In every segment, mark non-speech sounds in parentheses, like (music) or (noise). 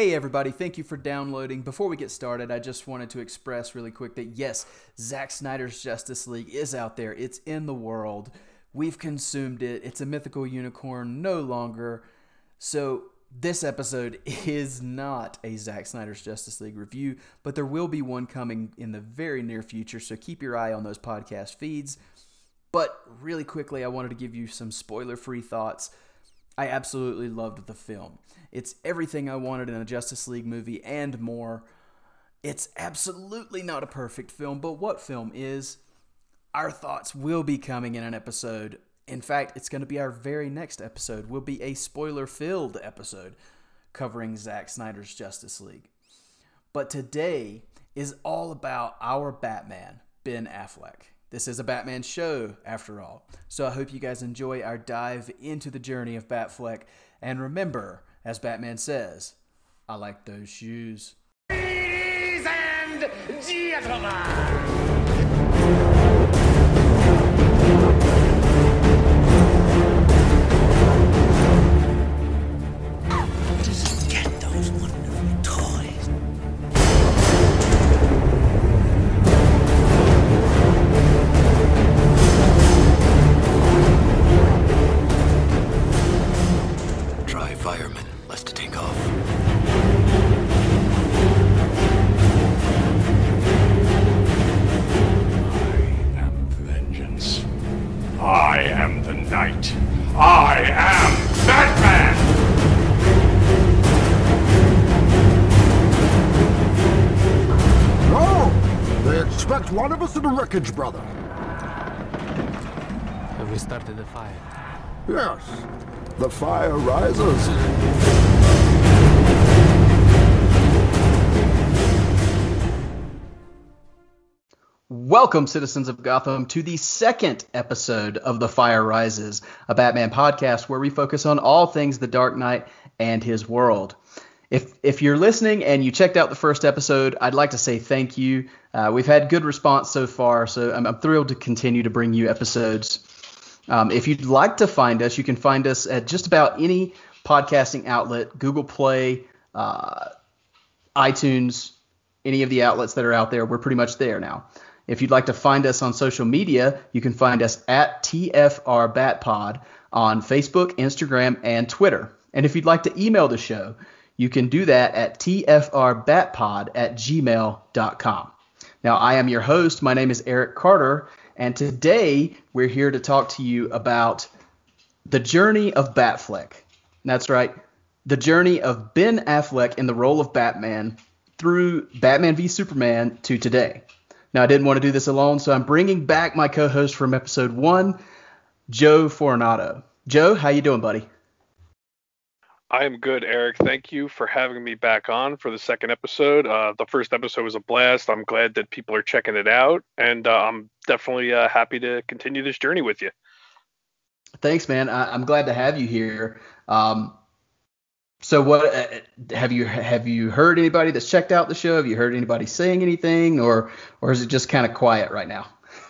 Hey, everybody, thank you for downloading. Before we get started, I just wanted to express really quick that yes, Zack Snyder's Justice League is out there, it's in the world. We've consumed it, it's a mythical unicorn no longer. So, this episode (laughs) is not a Zack Snyder's Justice League review, but there will be one coming in the very near future, so keep your eye on those podcast feeds. But really quickly, I wanted to give you some spoiler free thoughts. I absolutely loved the film. It's everything I wanted in a Justice League movie and more. It's absolutely not a perfect film, but what film is? Our thoughts will be coming in an episode. In fact, it's going to be our very next episode. Will be a spoiler-filled episode covering Zack Snyder's Justice League. But today is all about our Batman, Ben Affleck. This is a Batman show, after all. So I hope you guys enjoy our dive into the journey of Batfleck. And remember, as Batman says, I like those shoes. Ladies and gentlemen. Wreckage, brother. Have we started the fire? Yes, the fire rises. Welcome, citizens of Gotham, to the second episode of The Fire Rises, a Batman podcast where we focus on all things The Dark Knight and his world. If, if you're listening and you checked out the first episode, I'd like to say thank you. Uh, we've had good response so far, so I'm, I'm thrilled to continue to bring you episodes. Um, if you'd like to find us, you can find us at just about any podcasting outlet Google Play, uh, iTunes, any of the outlets that are out there. We're pretty much there now. If you'd like to find us on social media, you can find us at TFR Batpod on Facebook, Instagram, and Twitter. And if you'd like to email the show, you can do that at tfrbatpod at gmail.com. Now, I am your host. My name is Eric Carter, and today we're here to talk to you about the journey of Batfleck. That's right, the journey of Ben Affleck in the role of Batman through Batman v Superman to today. Now, I didn't want to do this alone, so I'm bringing back my co-host from episode one, Joe Fornato. Joe, how you doing, buddy? I am good, Eric. Thank you for having me back on for the second episode. Uh, the first episode was a blast. I'm glad that people are checking it out, and uh, I'm definitely uh, happy to continue this journey with you. Thanks, man. I, I'm glad to have you here. Um, so, what uh, have you have you heard anybody that's checked out the show? Have you heard anybody saying anything, or or is it just kind of quiet right now?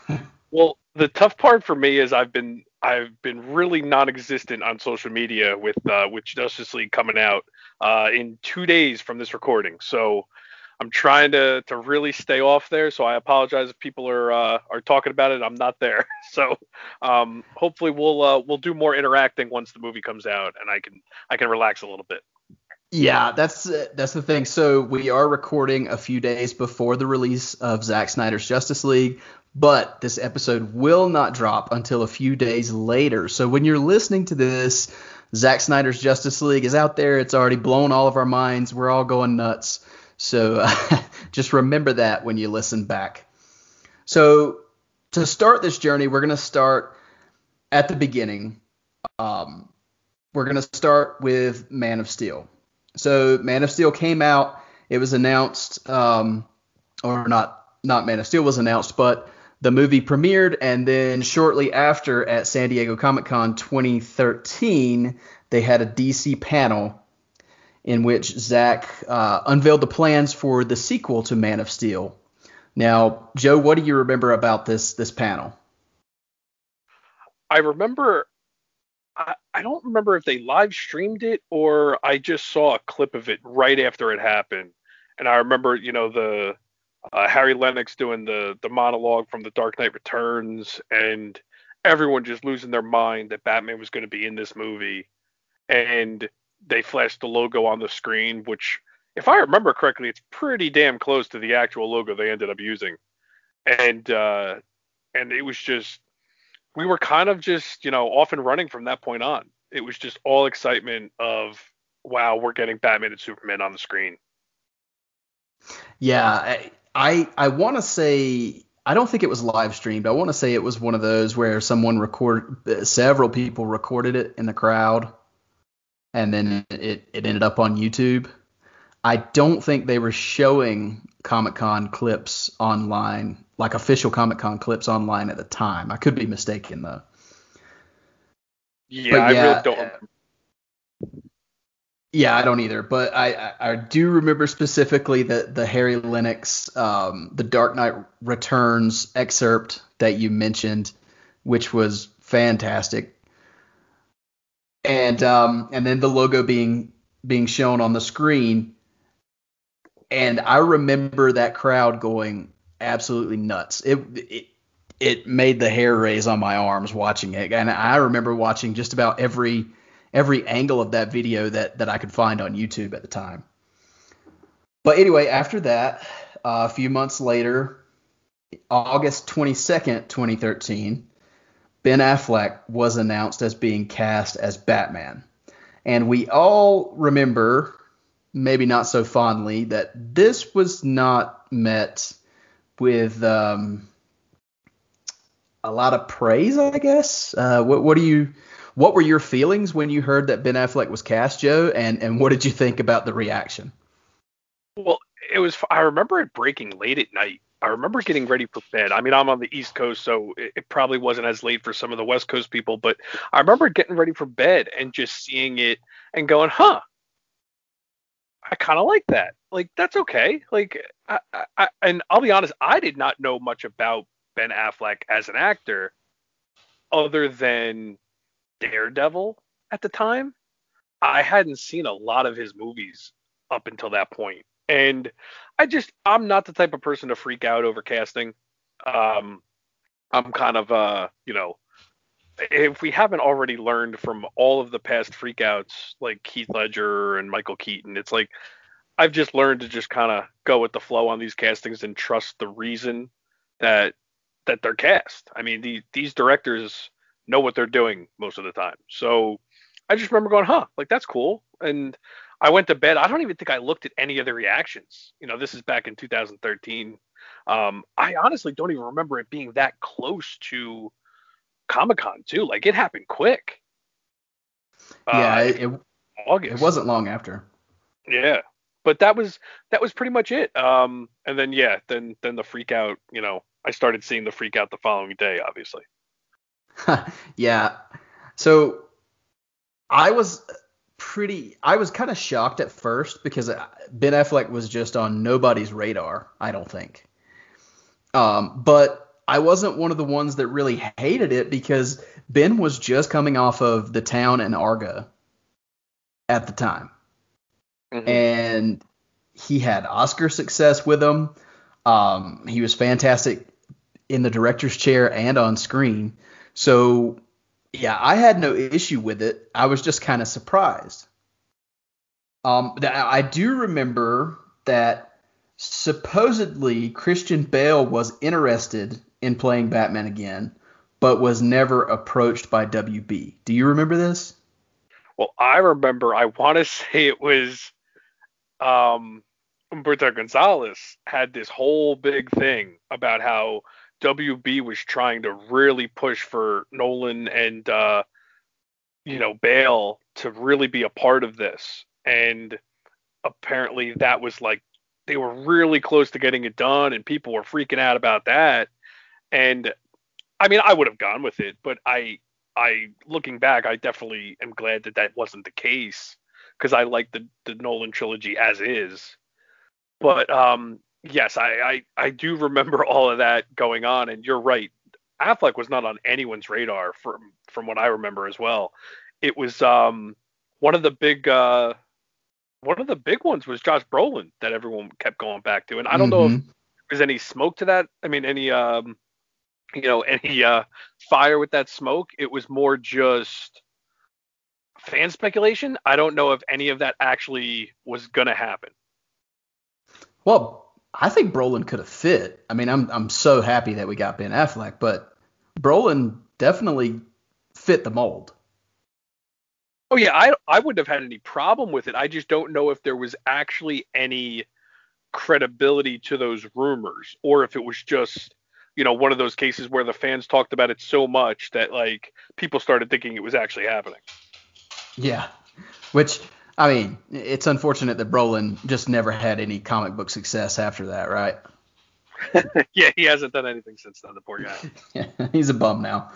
(laughs) Well, the tough part for me is I've been I've been really non-existent on social media with uh, with Justice League coming out uh, in two days from this recording. So I'm trying to to really stay off there. So I apologize if people are uh, are talking about it. I'm not there. (laughs) So um, hopefully we'll uh, we'll do more interacting once the movie comes out, and I can I can relax a little bit. Yeah, that's that's the thing. So we are recording a few days before the release of Zack Snyder's Justice League, but this episode will not drop until a few days later. So when you're listening to this, Zack Snyder's Justice League is out there. It's already blown all of our minds. We're all going nuts. So uh, (laughs) just remember that when you listen back. So to start this journey, we're going to start at the beginning. Um, we're going to start with Man of Steel. So Man of Steel came out. It was announced, um, or not, not Man of Steel was announced, but the movie premiered, and then shortly after at San Diego Comic Con 2013, they had a DC panel in which Zack uh, unveiled the plans for the sequel to Man of Steel. Now, Joe, what do you remember about this this panel? I remember I, I don't remember if they live streamed it or I just saw a clip of it right after it happened. And I remember, you know, the uh, Harry Lennix doing the the monologue from The Dark Knight Returns, and everyone just losing their mind that Batman was going to be in this movie, and they flashed the logo on the screen, which, if I remember correctly, it's pretty damn close to the actual logo they ended up using, and uh, and it was just we were kind of just you know off and running from that point on. It was just all excitement of wow, we're getting Batman and Superman on the screen. Yeah, I, I want to say I don't think it was live streamed. I want to say it was one of those where someone recorded several people recorded it in the crowd and then it, it ended up on YouTube. I don't think they were showing Comic Con clips online, like official Comic Con clips online at the time. I could be mistaken though. Yeah, I really don't. Yeah, I don't either, but I, I, I do remember specifically the the Harry Lennix, um, the Dark Knight Returns excerpt that you mentioned, which was fantastic, and um, and then the logo being being shown on the screen, and I remember that crowd going absolutely nuts. It it it made the hair raise on my arms watching it, and I remember watching just about every every angle of that video that that I could find on YouTube at the time. But anyway, after that, uh, a few months later, August 22nd, 2013, Ben Affleck was announced as being cast as Batman. And we all remember, maybe not so fondly, that this was not met with um, a lot of praise, I guess. Uh, what, what do you what were your feelings when you heard that Ben Affleck was cast, Joe? And and what did you think about the reaction? Well, it was. I remember it breaking late at night. I remember getting ready for bed. I mean, I'm on the East Coast, so it, it, probably wasn't as late for some of the West Coast people, but I remember getting ready for bed and just seeing it and going, huh, I kind of like that. Like, that's okay. Like, I, I, and I'll be honest, I did not know much about Ben Affleck as an actor other than Daredevil at the time. I hadn't seen a lot of his movies up until that point. And I just I'm not the type of person to freak out over casting. Um I'm kind of uh, you know, if we haven't already learned from all of the past freakouts like Heath Ledger and Michael Keaton, it's like I've just learned to just kind of go with the flow on these castings and trust the reason that that they're cast. I mean, the, these directors know what they're doing most of the time. So I just remember going, huh, like that's cool. And I went to bed. I don't even think I looked at any of the reactions. You know, this is back in 2013. Um, I honestly don't even remember it being that close to Comic Con too. Like it happened quick. Yeah, uh, it, August. It wasn't long after. Yeah, but that was that was pretty much it. Um, and then yeah, then then the freak out. You know, I started seeing the freak out the following day, obviously. (laughs) yeah. So I was pretty I was kind of shocked at first because uh, Ben Affleck was just on nobody's radar, I don't think. Um, but I wasn't one of the ones that really hated it because Ben was just coming off of The Town and Argo at the time. Mm-hmm. And he had Oscar success with him. Um, he was fantastic in the director's chair and on screen. So, yeah, I had no issue with it. I was just kind of surprised. Um, I do remember that supposedly Christian Bale was interested in playing Batman again, but was never approached by WB. Do you remember this? Well, I remember. I want to (laughs) say it was um, Humberto Gonzalez had this whole big thing about how WB was trying to really push for Nolan and uh, you know Bale to really be a part of this, and apparently that was like they were really close to getting it done, and people were freaking out about that. And I mean, I would have gone with it, but I, I looking back, I definitely am glad that that wasn't the case because I like the the Nolan trilogy as is. But um, yes, I, I I do remember (laughs) all of that going on, and you're right. Affleck was not on anyone's radar from from what I remember as well. it was um one of the big uh one of the big ones was Josh Brolin that everyone kept going back to, and I don't know if Mhm. there's any smoke to that. I mean, any um you know (laughs) any uh fire with that smoke. It was more just fan speculation. I don't know if any of that actually was gonna happen. Well, I think Brolin could have fit. I mean, I'm I'm so happy that we got Ben Affleck, but Brolin definitely fit the mold. Oh yeah, I I wouldn't have had any problem with it. I just don't know if there was actually any credibility to those rumors or if it was just, you know, one of those cases where the fans talked about it so much that like people started thinking it was actually happening. Yeah. Which I mean, it's unfortunate that Brolin just never had any comic book success after that, right? (laughs) yeah, he hasn't done anything since then, the poor guy. (laughs) yeah, He's a bum now.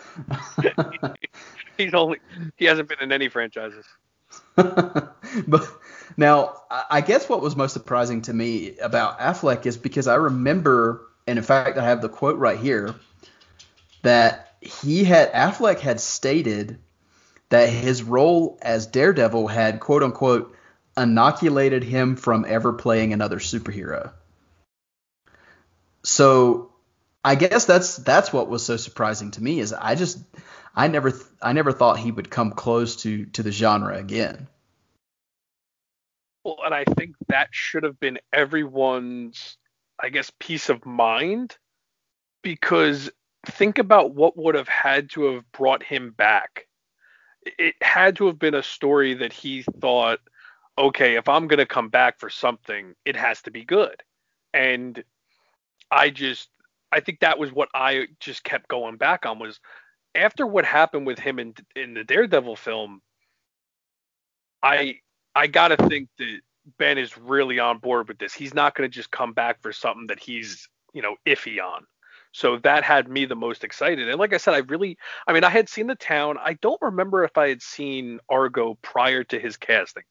(laughs) He's only he hasn't been in any franchises. but now, I I guess what was most surprising to me about Affleck is because I remember, and in fact, I have the quote right here, that he had Affleck had stated that his role as Daredevil had quote unquote inoculated him from ever playing another superhero. So I guess that's that's what was so surprising to me is I just I never I never thought he would come close to to the genre again. Well, and I think that should have been everyone's, I guess, peace of mind because think about what would have had to have brought him back. It had to have been a story that he thought, okay, if I'm going to come back for something, it has to be good. And I just, I think that was what I just kept going back on was after what happened with him in in the Daredevil film, I I gotta think that Ben is really on board with this. He's not gonna just come back for something that he's you know iffy on. So that had me the most excited. And like I said, I really, I mean, I had seen the town. I don't remember if I had seen Argo prior to his casting.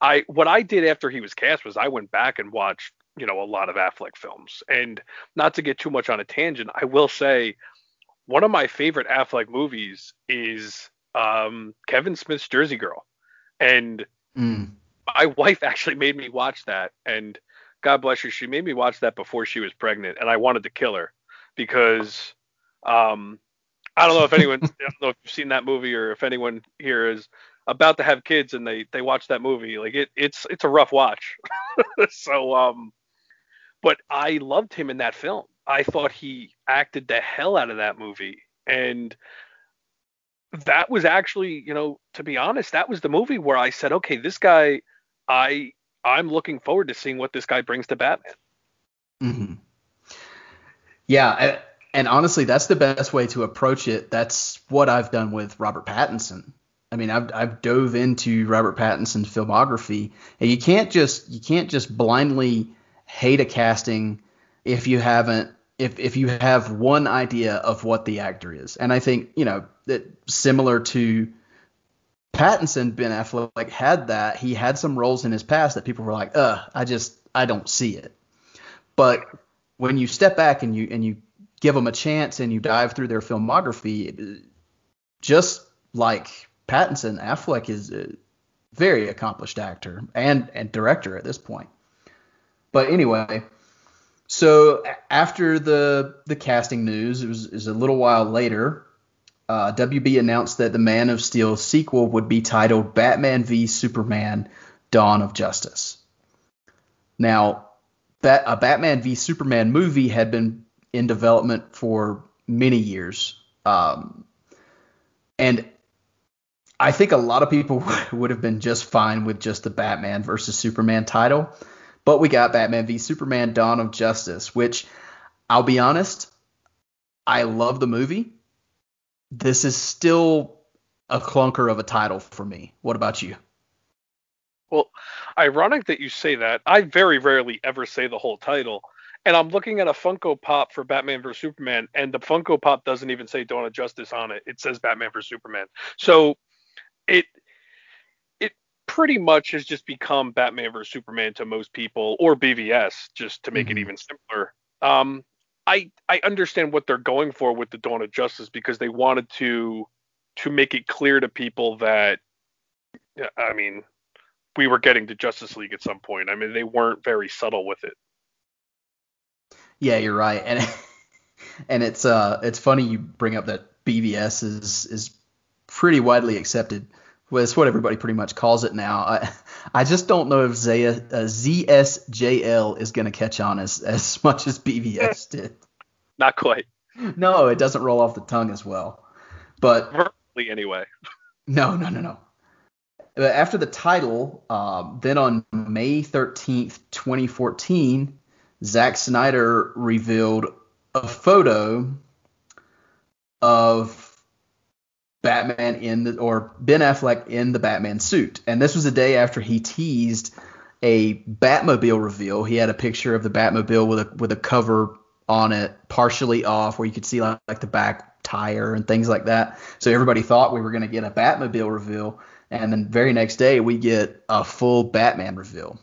I what I did after he was cast was I went back and watched you know a lot of Affleck films. And not to get too much on a tangent, I will say one of my favorite Affleck movies is um, Kevin Smith's Jersey Girl, and Mm. my (laughs) wife actually made me watch that, and God bless her, she made me watch that before she was pregnant, and I wanted to kill her because um, I don't know if anyone, (laughs) I don't know if you've seen that movie or if anyone here is about to have kids and they they watch that movie, like it it's it's a rough watch. (laughs) so um, but I loved him in that film. I thought he acted the hell out of that movie, and that was actually, you know, to be honest, that was the movie where I said, okay, this guy, I I'm looking forward to seeing what this guy brings to Batman. hmm Yeah, and honestly, that's the best way to approach it. That's what I've done with Robert Pattinson. I mean, I've I've dove into Robert Pattinson's filmography, and you can't just you can't just blindly hate a casting if you haven't if if you have one idea of what the actor is. And I think you know that similar to Pattinson, Ben Affleck had that. He had some roles in his past that people were like, "Uh, I just I don't see it." But when you step back and you and you give them a chance and you dive through their filmography, just like Pattinson, Affleck is a very accomplished actor and and director at this point. But anyway, so after the the casting news, it was, it was a little while later. Uh, WB announced that the Man of Steel sequel would be titled Batman v Superman: Dawn of Justice. Now, Bat, a Batman v Superman movie had been in development for many years, um, and I think a lot of people (laughs) would have been just fine with just the Batman versus Superman title. But we got Batman v Superman: Dawn of Justice, which I'll be honest, I love the movie. This is still a clunker of a title for me. What about you? Well, ironic that you say that. I very rarely ever say the whole title. And I'm looking at a Funko Pop for Batman vs Superman, and the Funko Pop doesn't even say Dawn of Justice on it. It says Batman vs Superman. So it it pretty much has just become Batman vs Superman to most people, or BVS, just to make it Mhm. even simpler. Um, I I understand what they're going for with the Dawn of Justice because they wanted to to make it clear to people that I mean, we were getting to Justice League at some point. I mean, they weren't very subtle with it. Yeah, you're right, and (laughs) and it's uh it's funny you bring up that BVS is is pretty widely accepted. Well, it's what everybody pretty much calls it now. I I just don't know if Zaya, uh, ZSJL is going to catch on as as much as BVS (laughs) did. Not quite. No, it doesn't roll off the tongue as well. But anyway. no, no, no, no. But after the title, um, then on May 13th, 2014, Zack Snyder revealed a photo of Batman in the or Ben Affleck in the Batman suit. And this was a day after he teased a Batmobile reveal. He had a picture of the Batmobile with a with a cover on it partially off where you could see like, like the back tire and things like that. So everybody thought we were going to get a Batmobile reveal and then very next day we get a full Batman reveal.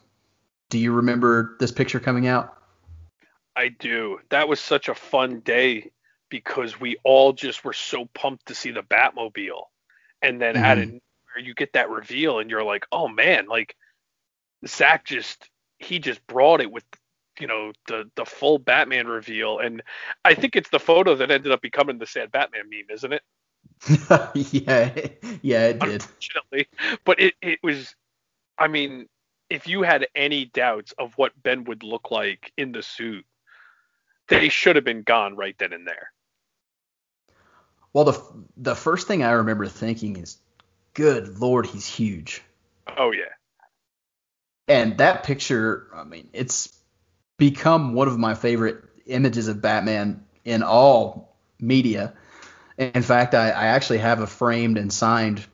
Do you remember this picture coming out? I do. That was such a fun day because we all just were so pumped to see the Batmobile. And then Mhm. out of nowhere, you get that reveal and you're like, oh man, like Zack just he just brought it with you know the the full Batman reveal. And I think it's the photo that ended up becoming the sad Batman meme, isn't it? (laughs) yeah, yeah, it did. Unfortunately. But it, it was I mean, if you had any doubts of what Ben would look like in the suit, they should have been gone right then and there. Well, the the first thing I remember thinking is, good lord, he's huge. Oh yeah. And that picture, I mean, it's become one of my favorite images of Batman in all media. In fact, I, I actually have a framed and signed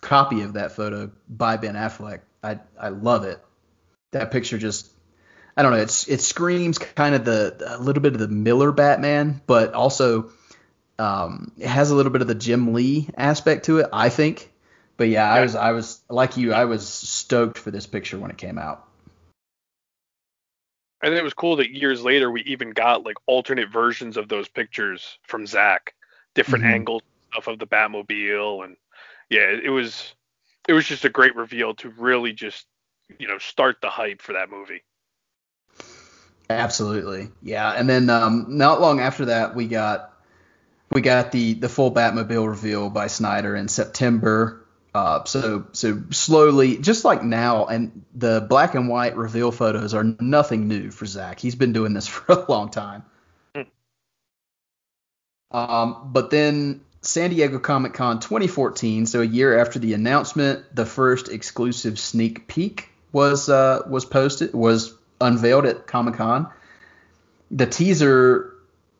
copy of that photo by Ben Affleck. I I love it. That picture just I don't know, it's it screams kind of the a little bit of the Miller Batman, but also um, it has a little bit of the Jim Lee aspect to it, I think. But yeah, I was I was like you, I was stoked for this picture when it came out. And it was cool that years later we even got like alternate versions of those pictures from Zack, different Mhm. angles stuff of the Batmobile, and yeah, it was it was just a great reveal to really just you know start the hype for that movie. Absolutely, yeah. And then um, not long after that, we got we got the the full Batmobile reveal by Snyder in September. Uh, so so slowly, just like now, and the black and white reveal photos are nothing new for Zack. He's been doing this (laughs) for a long time. Um, but then San Diego Comic Con 2014, so a year after the announcement, the first exclusive sneak peek was uh, was posted was unveiled at Comic Con. The teaser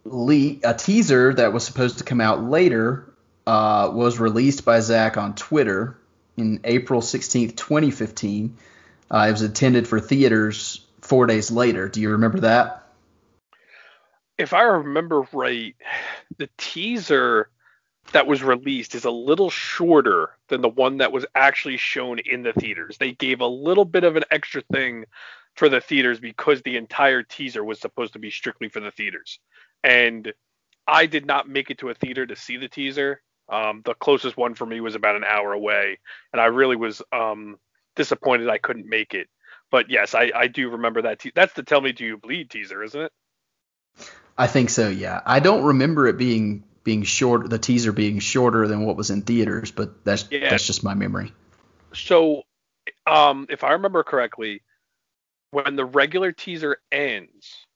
le- a teaser that was supposed to come out later uh, was released by Zack on Twitter in April 16th, 2015. Uh, it was intended for theaters four days later. Do you remember that? If I remember right, the teaser that was released is a little shorter than the one that was actually shown in the theaters. They gave a little bit of an extra thing for the theaters because the entire teaser was supposed to be strictly for the theaters. And I did not make it to a theater to see the teaser. Um, the closest one for me was about an hour away, and I really was um, disappointed I couldn't make it. But yes, I, I do remember that. Te- that's the "Tell Me Do You Bleed" teaser, isn't it? I think so. Yeah, I don't remember it being being short, the teaser being shorter than what was in theaters, but that's Yeah. that's just my memory. So, um, if I remember correctly, when the regular teaser ends,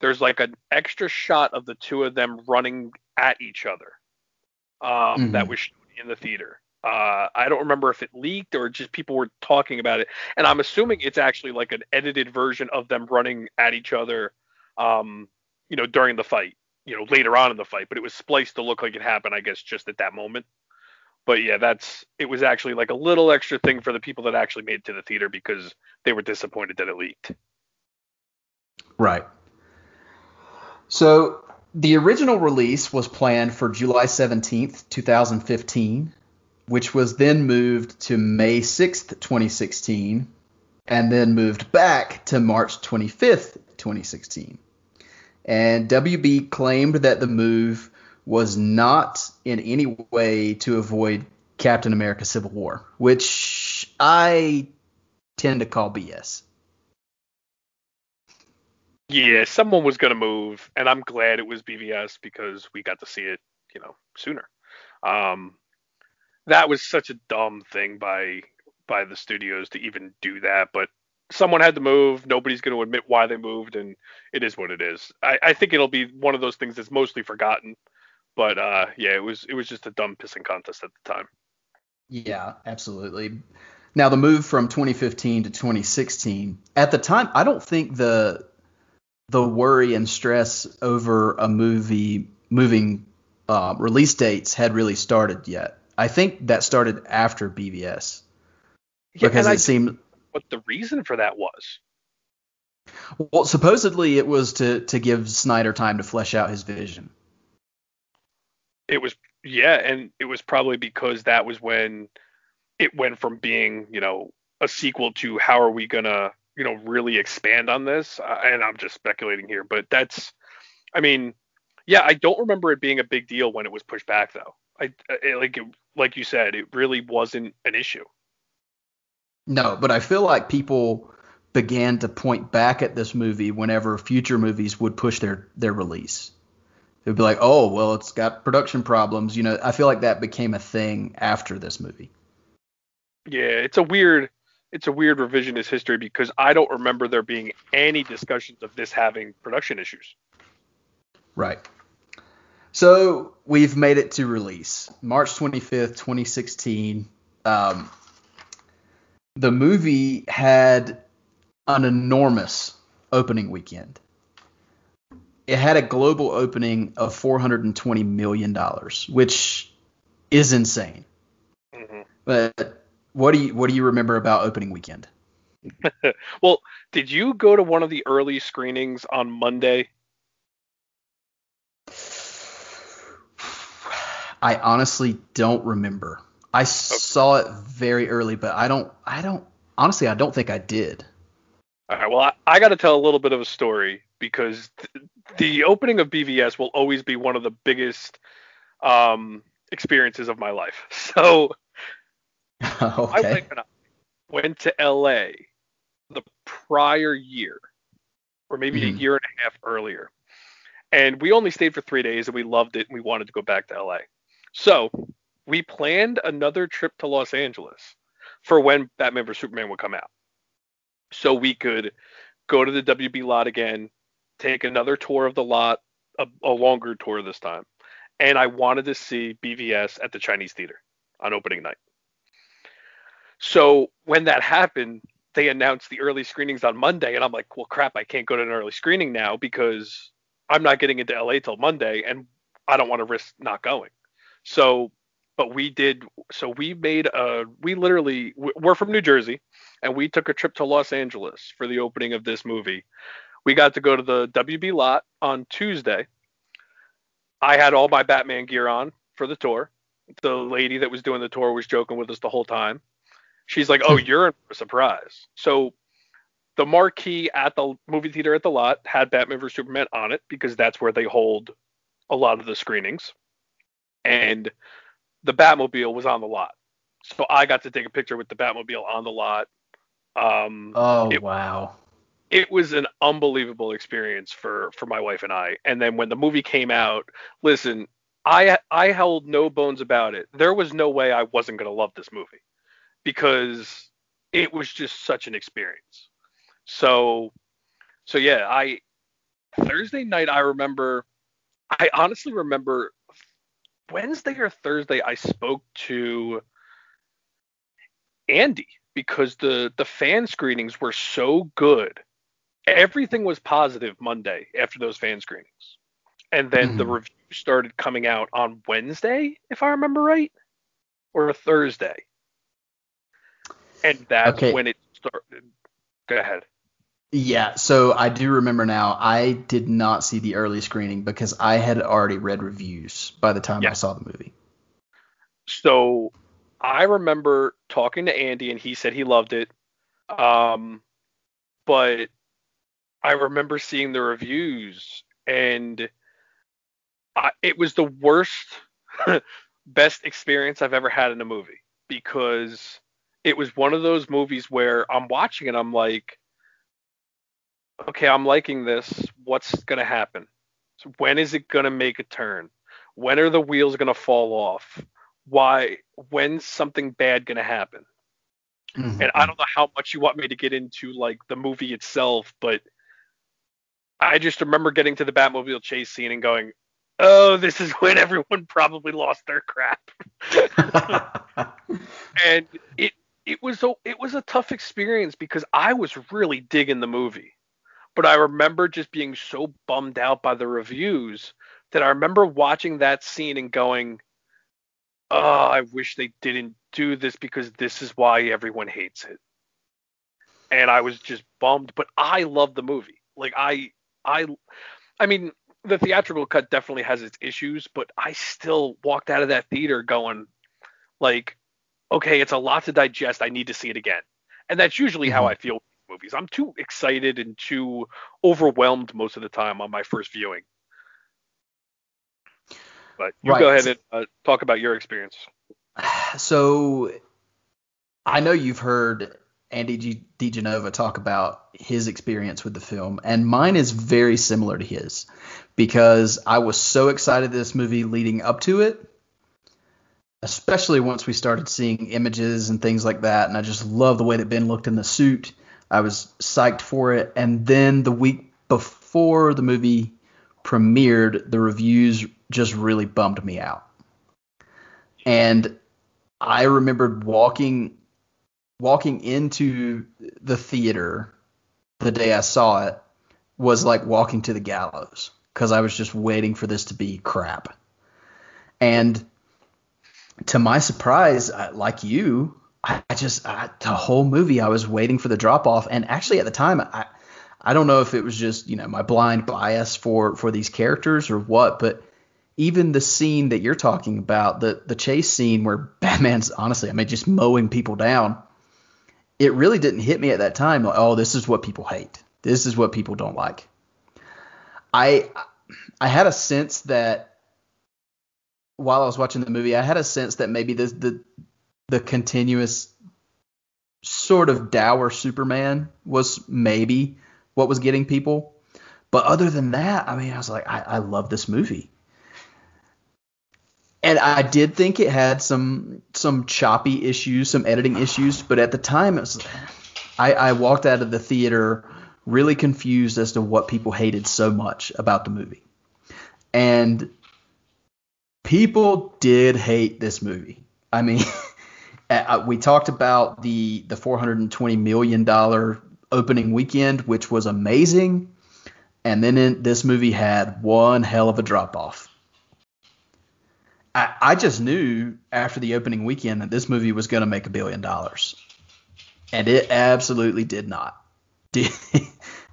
there's like an extra shot of the two of them running at each other. Um, that Mhm. was in the theater. Uh, I don't remember if it leaked or just people were talking about it, and I'm assuming it's actually like an edited version of them running at each other, um, you know, during the fight, you know, later on in the fight. But it was spliced to look like it happened, I guess, just at that moment but yeah, that's it was actually like a little extra thing for the people that actually made it to the theater because they were disappointed that it leaked. Right. So the original release was planned for July 17th, 2015, which was then moved to May 6th, 2016, and then moved back to March 25th, 2016. And WB claimed that the move was not in any way to avoid Captain America Civil War, which I tend to call BS. Yeah, someone was gonna move, and I'm glad it was BVS because we got to see it, you know, sooner. Um, that was such a dumb thing by by the studios to even do that, but someone had to move. Nobody's going to admit why they moved, and it is what it is. I, I think it'll be one of those things that's mostly forgotten. But uh, yeah, it was it was just a dumb pissing contest at the time. Yeah, absolutely. Now the move from 2015 to 2016, at the time, I don't think the the worry and stress over a movie moving uh, release dates had really started yet. I think that started after BVS Yeah, because I it seemed what the reason for that was. well supposedly it was to to give Snyder time to flesh out his vision. It was yeah, and it was probably because that was when it went from being you know a sequel to how are we gonna you know really expand on this? And I'm just speculating here, but that's I mean yeah, I don't remember it being a big deal when it was pushed back though. I, I like it, like you said, it really wasn't an issue. No, but I feel like people began to point back at this movie whenever future movies would push their their release. It would be like, "Oh, well, it's got production problems." You know, I feel like that became a thing after this movie. Yeah, it's a weird it's a weird revisionist history because I don't remember there being any discussions of this having production issues. Right. So we've made it to release, March 25th, 2016. Um, the movie had an enormous opening weekend. It had a global opening of 420 million dollars, which is insane. Mhm. But what do you what do you remember about opening weekend? (laughs) (laughs) Well, did you go to one of the early screenings on Monday? I honestly don't remember. I saw it very early, but I don't I don't honestly I don't think I did. All right, well, I, I got to tell a little bit of a story because th- the opening of BVS will always be one of the biggest um, experiences of my life. (laughs) So (laughs) my okay. wife and I went to LA the prior year, or maybe a Mhm. year and a half earlier. And we only stayed for three days and we loved it and we wanted to go back to LA. So we planned another trip to Los Angeles for when Batman vs. Superman would come out. So we could go to the WB lot again, take another tour of the lot, a, a longer tour this time. And I wanted to see BVS at the Chinese Theater on opening night. So when that happened, they announced the early screenings on Monday, and I'm like, well, crap, I can't go to an early screening now because I'm not getting into LA till Monday, and I don't want to risk not going. So, but we did. So we made a. We literally we're from New Jersey, and we took a trip to Los Angeles for the opening of this movie. We got to go to the WB lot on Tuesday. I had all my Batman gear on for the tour. The lady that was doing the tour was joking with us the whole time. She's like, "Oh, (laughs) you're in for a surprise." So the marquee at the movie theater at the lot had Batman vs Superman on it because that's where they hold a lot of the screenings. And the Batmobile was on the lot. So I got to take a picture with the Batmobile on the lot. Um, Oh It- wow. it was an unbelievable experience for for my wife and I. And then when the movie came out, listen, I I held no bones about it. There was no way I wasn't going to love this movie because it was just such an experience. So so yeah, I Thursday night I remember I honestly remember Wednesday or Thursday I spoke to Andy because the the fan screenings were so good. Everything was positive Monday after those fan screenings. And then the Mhm. review started coming out on Wednesday, if I remember right, or Thursday. And that's Okay. when it started. Go ahead. Yeah, so I do remember now. I did not see the early screening because I had already read reviews by the time Yeah. I saw the movie. So I remember talking to Andy and he said he loved it. Um, but I remember seeing the reviews and I, it was the worst, (laughs) best experience I've ever had in a movie because it was one of those movies where I'm watching it, I'm like, okay, I'm liking this. What's gonna happen? So when is it gonna make a turn? When are the wheels gonna fall off? Why? When's something bad gonna happen? Mhm. And I don't know how much you want me to get into like the movie itself, but I just remember getting to the Batmobile chase scene and going, "Oh, this is when everyone probably lost their crap." (laughs) and it it was a it was a tough experience because I was really digging the movie, but I remember just being so bummed out by the reviews that I remember watching that scene and going, "Oh, I wish they didn't do this because this is why everyone hates it." And I was just bummed, but I love the movie. Like I I I mean, the theatrical cut definitely has its issues, but I still walked out of that theater going like okay, it's a lot to digest. I need to see it again. And that's usually how Mhm. I feel movies. I'm too excited and too overwhelmed most of the time on my first viewing. But you Right. go ahead and uh, talk about your experience. (sighs) so I know you've heard Andy G- DiGenova talk about his experience with the film, and mine is very similar to his because I was so excited this movie leading up to it, especially once we started seeing images and things like that, and I just love the way that Ben looked in the suit. I was psyched for it, and then the week before the movie premiered, the reviews just really bummed me out. And I remembered walking walking into the theater the day I saw it was like walking to the gallows because I was just waiting for this to be crap. And to my surprise, like you, I, I just I, the whole movie I was waiting for the drop off, and actually at the time I I don't know if it was just you know my blind bias for for these characters or what, but even the scene that you're talking about, the the chase scene where (laughs) Batman's honestly, I mean, just mowing people down, it really didn't hit me at that time. Like, oh, this is what people hate. This is what people don't like. I I had a sense that while I was watching the movie, I had a sense that maybe the the the continuous sort of dour Superman was maybe what was getting people. But other than that, I mean, I was like, I, I love this movie and I did think it had some some choppy issues, some editing issues, but at the time it was I, I walked out of the theater really confused as to what people hated so much about the movie. And people did hate this movie. I mean, (laughs) uh, we talked about the the 420 million dollar opening weekend, which was amazing, and then in, this movie had one hell of a drop off. I, I just knew after the opening weekend that this movie was going to make a billion dollars, and it absolutely did not. (laughs) Do,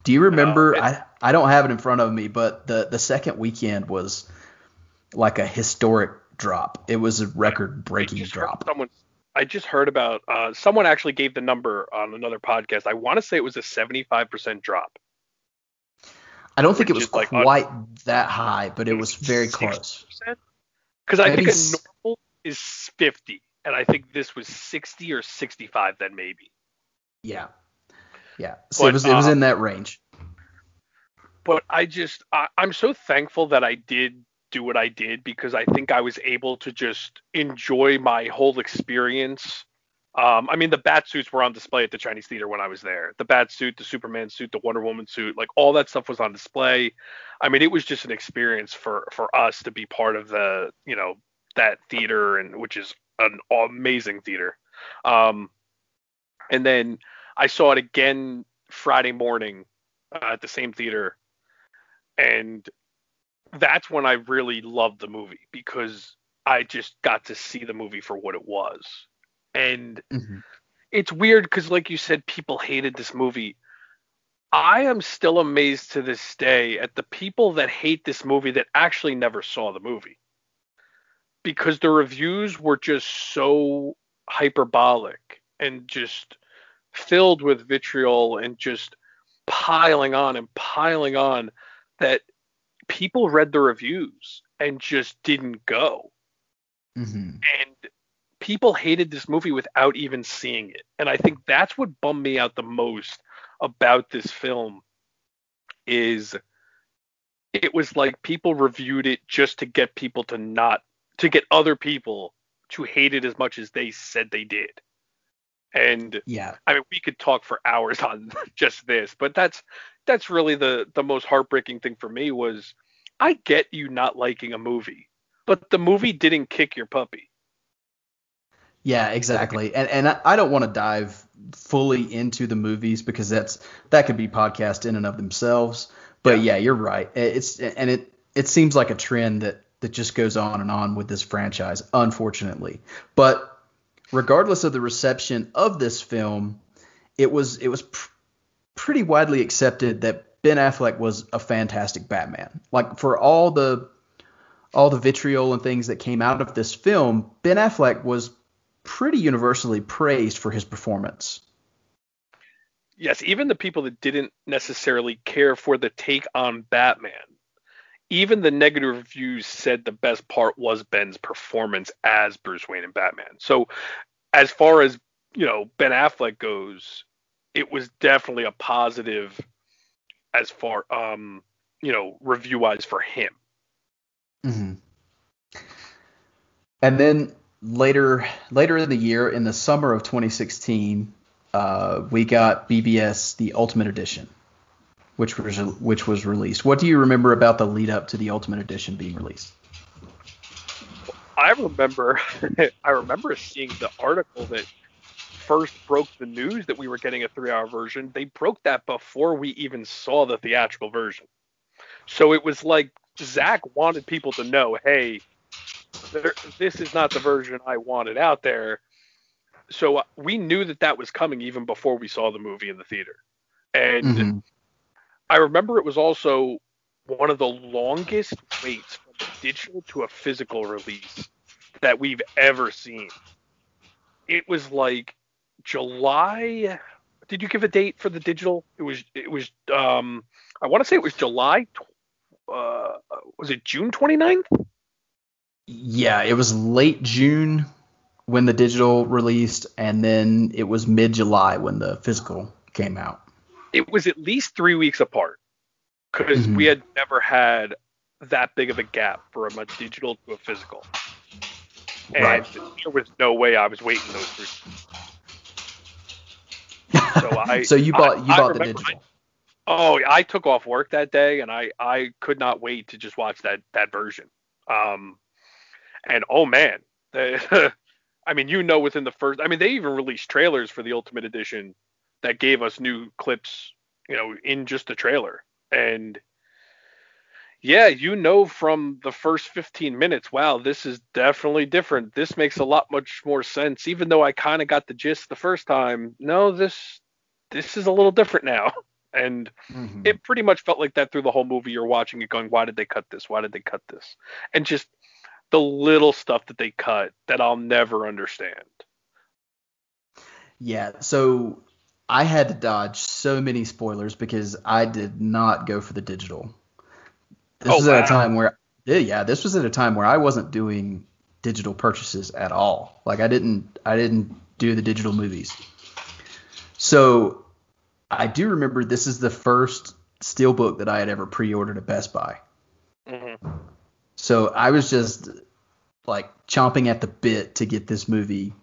do you remember? No, it- I I don't have it in front of me, but the the second weekend was like a historic drop. It was a record breaking drop. Someone, I just heard about uh, someone actually gave the number on another podcast. I want to say it was a 75% drop. I don't think it was like quite that high, but it was very close. Because I think a normal is 50, and I think this was 60 or 65 then maybe. Yeah, yeah. So But, it was it was uh, in that range. But I just I, I'm so thankful that I did do what I did because I think I was able to just enjoy my whole experience. Um, I mean, the bat suits were on display at the Chinese theater when I was there. The bat suit, the Superman suit, the Wonder Woman suit, like all that stuff was on display. I mean, it was just an experience for for us to be part of the, you know, that theater and which is an amazing theater. Um, and then I saw it again Friday morning uh, at the same theater, and that's when I really loved the movie because I just got to see the movie for what it was. And Mhm. it's weird because, like you said, people hated this movie. I am still amazed to this day at the people that hate this movie that actually never saw the movie because the reviews were just so hyperbolic and just filled with vitriol and just piling on and piling on that people read the reviews and just didn't go hmm and people hated this movie without even seeing it. And I think that's what bummed me out the most about this film is it was like people reviewed it just to get people to not to get other people to hate it as much as they said they did. And Yeah. I mean, we could talk for hours (laughs) on just this, but that's that's really the the most heartbreaking thing for me was I get you not liking a movie, but the movie didn't kick your puppy. Yeah, exactly. And and I, I don't want to dive fully into the movies because that's that could be podcast in and of themselves. But yeah, you're right. It's and it it seems like a trend that that just goes on and on with this franchise, unfortunately. But regardless of the reception of this film, it was it was pr- pretty widely accepted that Ben Affleck was a fantastic Batman. Like for all the all the vitriol and things that came out of this film, Ben Affleck was pretty universally praised for his performance. Yes, even the people that didn't necessarily care for the take on Batman, even the negative reviews said the best part was Ben's performance as Bruce Wayne and Batman. So, as far as you know, Ben Affleck goes, it was definitely a positive as far um you know review wise for him. Mm-hmm. And then later later in the year, in the summer of 2016, uh, we got BVS the Ultimate Edition, which was which was released. What do you remember about the lead up to the Ultimate Edition being released? I remember (laughs) I remember seeing the article that first broke the news that we were getting a three hour version. They broke that before we even saw the theatrical version. So it was like Zack wanted people to know, hey, there, this is not the version I wanted out there. So we knew that that was coming even before we saw the movie in the theater. And Mhm. I remember it was also one of the longest waits from a digital to a physical release that we've ever seen. It was like July. Did you give a date for the digital? It was. It was. Um, I want to say it was July. Uh, was it June 29th? Yeah, it was late June when the digital released, and then it was mid July when the physical came out. It was at least three weeks apart because Mhm. we had never had that big of a gap from a digital to a physical. And Right. there was no way I was waiting those three. So I (laughs) so you I- bought you I bought the digital. Oh, I took off work that day, and I I could not wait to just watch that that version. Um, and oh man, (laughs) I mean, you know, within the first, I mean, they even released trailers for the Ultimate Edition that gave us new clips, you know, in just the trailer, and yeah, you know, from the first 15 minutes, wow, this is definitely different. This makes a lot much more sense, even though I kind of got the gist the first time. No, this this is a little different now. (laughs) And Mhm. it pretty much felt like that through the whole movie. You're watching it going, why did they cut this? Why did they cut this? And just the little stuff that they cut that I'll never understand. Yeah, so I had to dodge so many spoilers because I did not go for the digital. This Oh, was at wow. a time where yeah, this was at a time where I wasn't doing digital purchases at all. Like I didn't I didn't do the digital movies. So I do remember this is the first steelbook that I had ever pre-ordered at Best Buy. Mm-hmm. So I was just like chomping at the bit to get this movie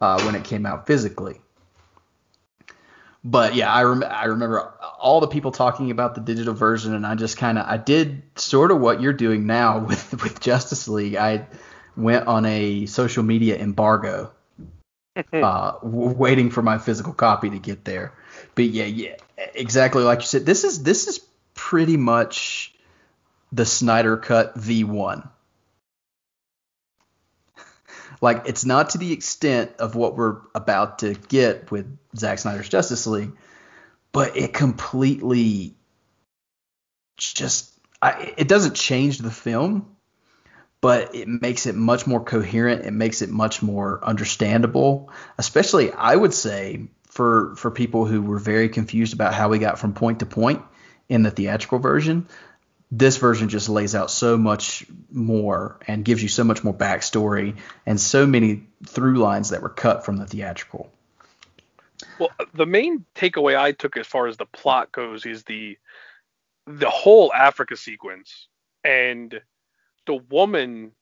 uh, when it came out physically. But yeah, I, rem- I remember all the people talking about the digital version, and I just kind of I did sort of what you're doing now (laughs) with with Justice League. I went on a social media embargo, (laughs) uh, w- waiting for my physical copy to get there. But yeah, yeah, exactly like you said. This is this is pretty much the Snyder Cut V1. Like it's not to the extent of what we're about to get with Zack Snyder's Justice League, but it completely just I, it doesn't change the film, but it makes it much more coherent. It makes it much more understandable, especially I would say for for people who were very confused about how we got from point to point in the theatrical version. This version just lays out so much more and gives you so much more backstory and so many through lines that were cut from the theatrical. Well, the main takeaway I took as far as the plot goes is the the whole Africa sequence and the woman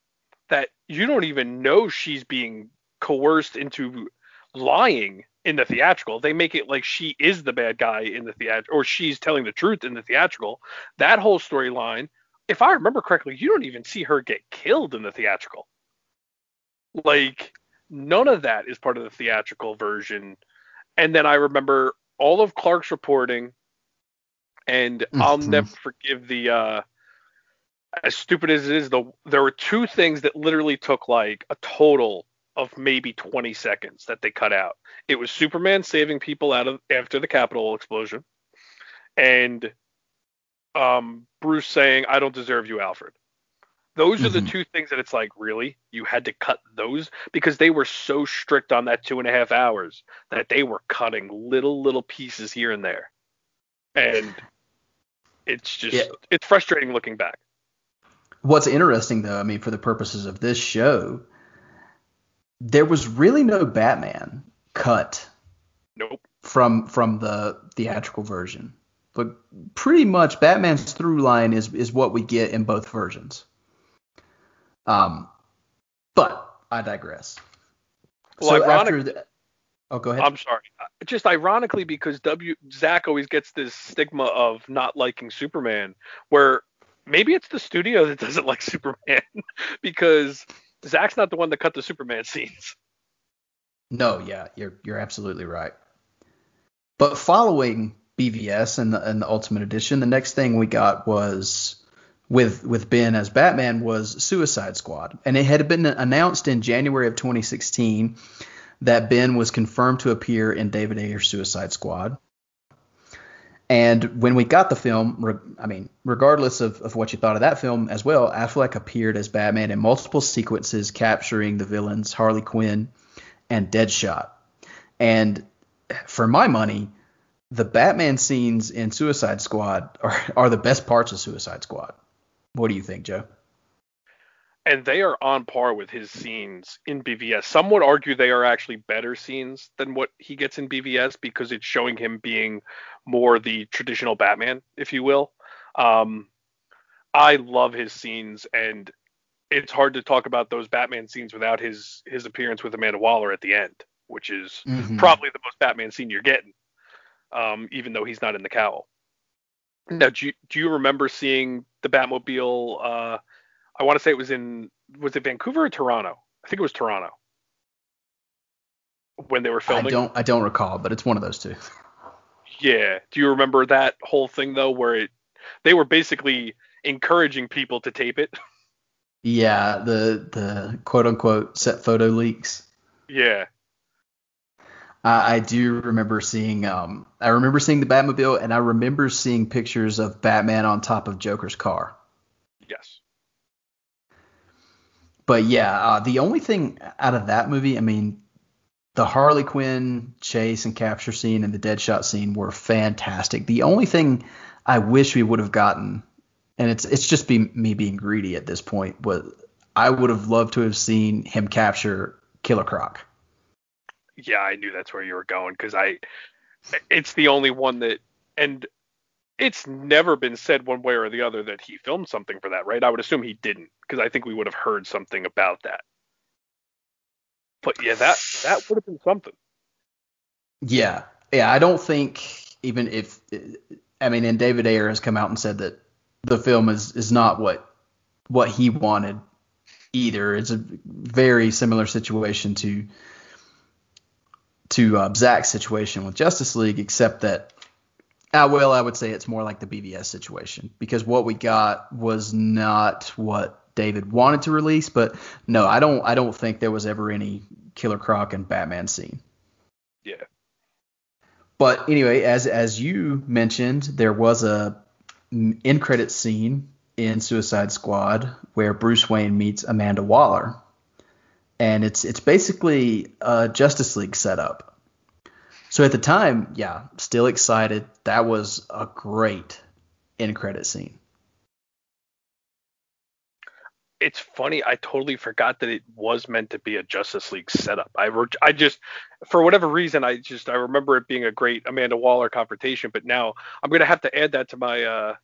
that you don't even know she's being coerced into lying in the theatrical. They make it like she is the bad guy in the theatrical, or she's telling the truth in the theatrical. That whole storyline, if I remember correctly, you don't even see her get killed in the theatrical. Like none of that is part of the theatrical version. And then I remember all of Clark's reporting, and I'll Mhm. never forgive the. uh as stupid as it is, the there were two things that literally took like a total of maybe 20 seconds that they cut out. It was Superman saving people out of after the Capitol explosion, and um, Bruce saying, "I don't deserve you, Alfred." Those are the Mhm. two things that it's like, really, you had to cut those because they were so strict on that two and a half hours that they were cutting little little pieces here and there, and it's just Yeah. it's frustrating looking back. What's interesting though, I mean, for the purposes of this show, there was really no Batman cut Nope. from from the theatrical version. But pretty much Batman's through line is is what we get in both versions. Um, but I digress. Well, so ironic- after the, oh, go ahead. I'm sorry. Uh, Just ironically, because W Zack always gets this stigma of not liking Superman, where maybe it's the studio (laughs) that doesn't like Superman, (laughs) because Zack's not the one that cut the Superman (laughs) scenes. No, yeah, you're you're absolutely right. But following BVS and the, and the Ultimate Edition, the next thing we got was with with Ben as Batman was Suicide Squad, and it had been announced in January of 2016 that Ben was confirmed to appear in David Ayer's Suicide Squad. And when we got the film, re- I mean, regardless of, of what you thought of that film as well, Affleck appeared as Batman in multiple sequences capturing the villains Harley Quinn and Deadshot. And for my money, the Batman scenes in Suicide Squad are, are the best parts of Suicide Squad. What do you think, Joe? And they are on par with his scenes in BVS. Some would argue they are actually better scenes than what he gets in BVS because it's showing him being more the traditional Batman, if you will. Um, I love his scenes, and it's hard to talk about those Batman scenes without his his appearance with Amanda Waller at the end, which is Mhm. probably the most Batman scene you're getting, um, even though he's not in the cowl. Now, do you, do you remember seeing the Batmobile? Uh, I want to say it was in was it Vancouver or Toronto? I think it was Toronto when they were filming. I don't I don't recall, but it's one of those two. Yeah. Do you remember that whole thing though, where it they were basically encouraging people to tape it? (laughs) Yeah, the the quote unquote set photo leaks. yeah. I, I do remember seeing um I remember seeing the Batmobile and I remember seeing pictures of Batman on top of Joker's car. Yes. But yeah, uh, the only thing out of that movie, I mean, the Harley Quinn chase and capture scene and the Deadshot scene were fantastic. The only thing I wish we would have gotten, and it's it's just be, me being greedy at this point, but I would have loved to have seen him capture Killer Croc. Yeah, I knew that's where you were going because I, it's the only one that, and it's never been said one way or the other that he filmed something for that, right? I would assume he didn't because I think we would have heard something about that. But yeah, that that would have been something. Yeah, yeah. I don't think even if I mean, and David Ayer has come out and said that the film is is not what what he wanted either. It's a very similar situation to to uh, Zack's situation with Justice League, except that. Uh, well, I would say it's more like the BVS situation because what we got was not what David wanted to release. But no, I don't. I don't think there was ever any Killer Croc and Batman scene. Yeah. But anyway, as as you mentioned, there was a in credit scene in Suicide Squad where Bruce Wayne meets Amanda Waller, and it's it's basically a Justice League setup. So at the time, yeah, still excited. That was a great in credit scene. it's funny. I totally forgot that it was meant to be a Justice League setup. I re- I just for whatever reason I just I remember it being a great Amanda Waller confrontation, but now I'm gonna have to add that to my uh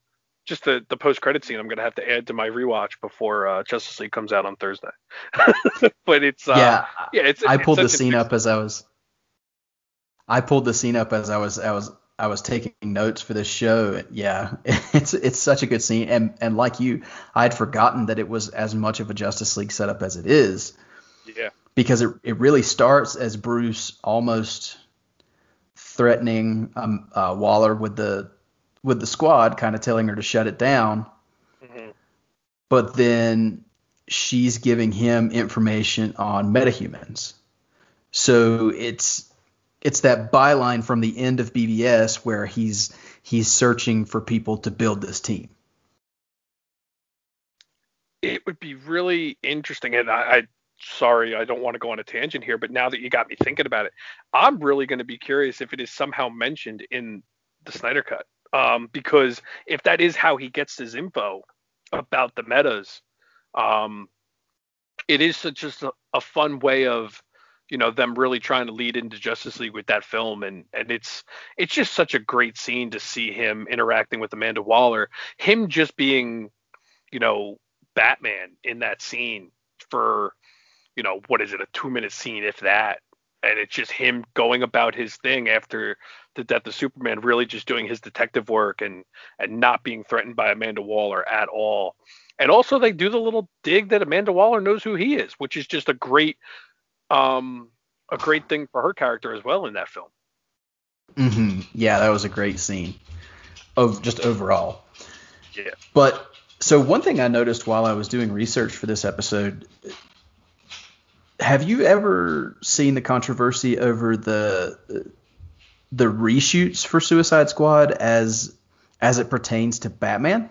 just the the post credit scene. I'm gonna have to add to my rewatch before uh, Justice League comes out on Thursday. (laughs) but it's uh, yeah, yeah. It's I pulled the scene up as I was. I pulled the scene up as I was I was I was taking notes for this show. Yeah, (laughs) it's it's such a good scene, and and like you, I had forgotten that it was as much of a Justice League setup as it is. Yeah. because it, it really starts as Bruce almost threatening um, uh, Waller with the with the squad, kind of telling her to shut it down. Mhm. But then she's giving him information on metahumans. So it's it's that byline from the end of BVS where he's he's searching for people to build this team. it would be really interesting and I, I sorry i don't want to go on a tangent here but now that you got me thinking about it i'm really going to be curious if it is somehow mentioned in the snyder cut um, because if that is how he gets his info about the metas um, it is such just a, a fun way of you know them really trying to lead into justice league with that film and and it's it's just such a great scene to see him interacting with amanda waller him just being you know Batman in that scene for, you know, what is it, a two minute scene, if that. And it's just him going about his thing after the death of Superman, really just doing his detective work and and not being threatened by Amanda Waller at all. And also they do the little dig that Amanda Waller knows who he is, which is just a great um a great thing for her character as well in that film. hmm Yeah, that was a great scene. Of just overall. Yeah. But so one thing I noticed while I was doing research for this episode, have you ever seen the controversy over the the reshoots for Suicide Squad as as it pertains to Batman?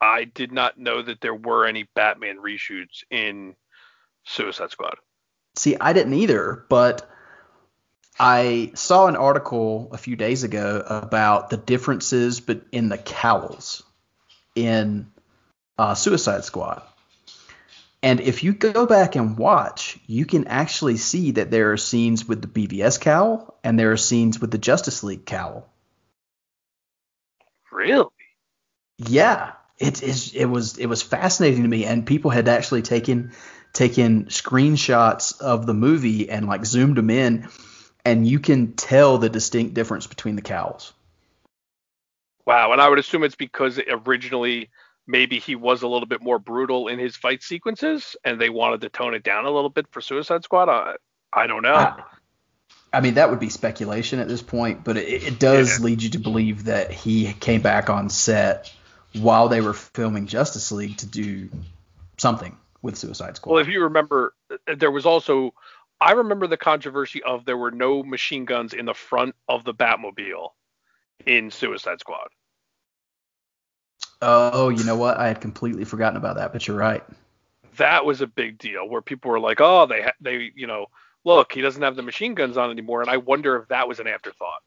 I did not know that there were any Batman reshoots in Suicide Squad. See, I didn't either, but I saw an article a few days ago about the differences but in the cowls in uh, Suicide Squad. And if you go back and watch, you can actually see that there are scenes with the BVS cowl and there are scenes with the Justice League cowl. Really? Yeah, it is. It was it was fascinating to me, and people had actually taken taken screenshots of the movie and like zoomed them in, and you can tell the distinct difference between the cowls. Wow, and I would assume it's because originally maybe he was a little bit more brutal in his fight sequences, and they wanted to tone it down a little bit for Suicide Squad. I, I don't know. I, I mean, that would be speculation at this point, but it, it does Yeah. lead you to believe that he came back on set while they were filming Justice League to do something with Suicide Squad. well, if you remember, there was also I remember the controversy of there were no machine guns in the front of the Batmobile in Suicide Squad. oh, you know what? I had completely forgotten about that, but you're right. That was a big deal where people were like, "Oh, they ha- they you know, look, he doesn't have the machine guns on anymore." And I wonder if that was an afterthought.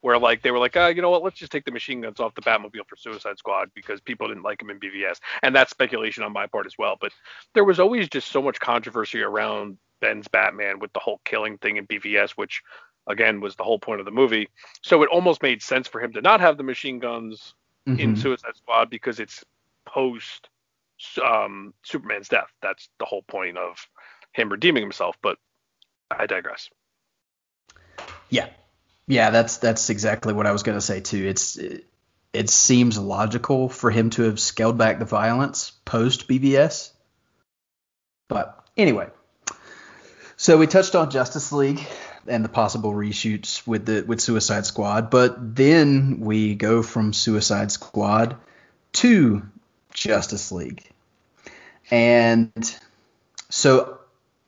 Where like they were like, oh, you know what? Let's just take the machine guns off the Batmobile for Suicide Squad because people didn't like him in BVS, and that's speculation on my part as well. But there was always just so much controversy around Ben's Batman with the whole killing thing in BVS, which again was the whole point of the movie. So it almost made sense for him to not have the machine guns in Mhm. Suicide Squad because it's post um, Superman's death. That's the whole point of him redeeming himself. But I digress. Yeah, yeah, that's that's exactly what I was gonna say too. It's it, it seems logical for him to have scaled back the violence post BVS, but anyway. So we touched on Justice League and the possible reshoots with the with Suicide Squad, but then we go from Suicide Squad to Justice League, and so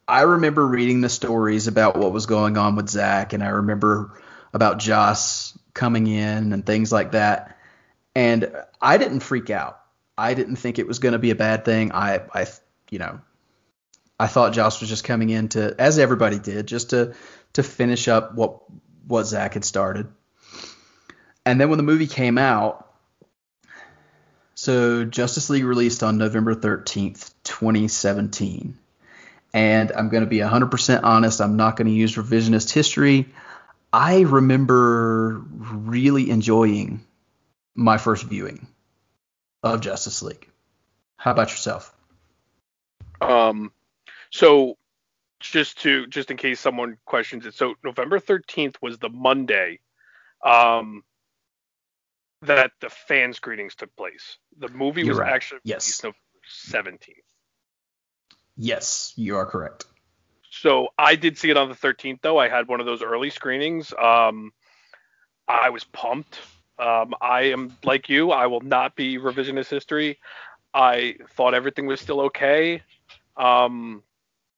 I remember reading the stories about what was going on with Zack, and I remember about Joss coming in and things like that. And I didn't freak out. I didn't think it was going to be a bad thing. I, I, you know, I thought Joss was just coming in to, as everybody did, just to to finish up what what Zack had started. And then when the movie came out, So Justice League released on November 13th, 2017. And I'm going to be 100% honest, I'm not going to use revisionist history. I remember really enjoying my first viewing of Justice League. How about yourself? Um, so just to just in case someone questions it, so November 13th was the Monday um, that the fan screenings took place. The movie You're was right. actually Yes. released November 17th. Yes, you are correct. So I did see it on the 13th, though. I had one of those early screenings. Um, I was pumped. Um, I am like you. I will not be revisionist history. I thought everything was still okay. Um,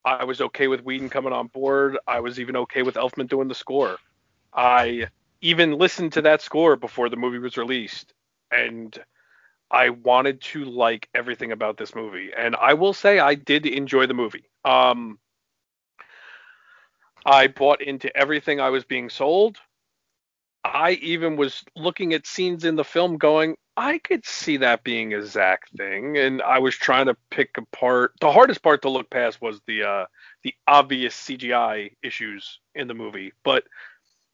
I was okay with Whedon coming on board. I was even okay with Elfman doing the score. I even listened to that score before the movie was released, and I wanted to like everything about this movie. And I will say I did enjoy the movie. Um, I bought into everything I was being sold. I even was looking at scenes in the film going, I could see that being a Zack thing. And I was trying to pick apart the hardest part to look past was the uh the obvious CGI issues in the movie. But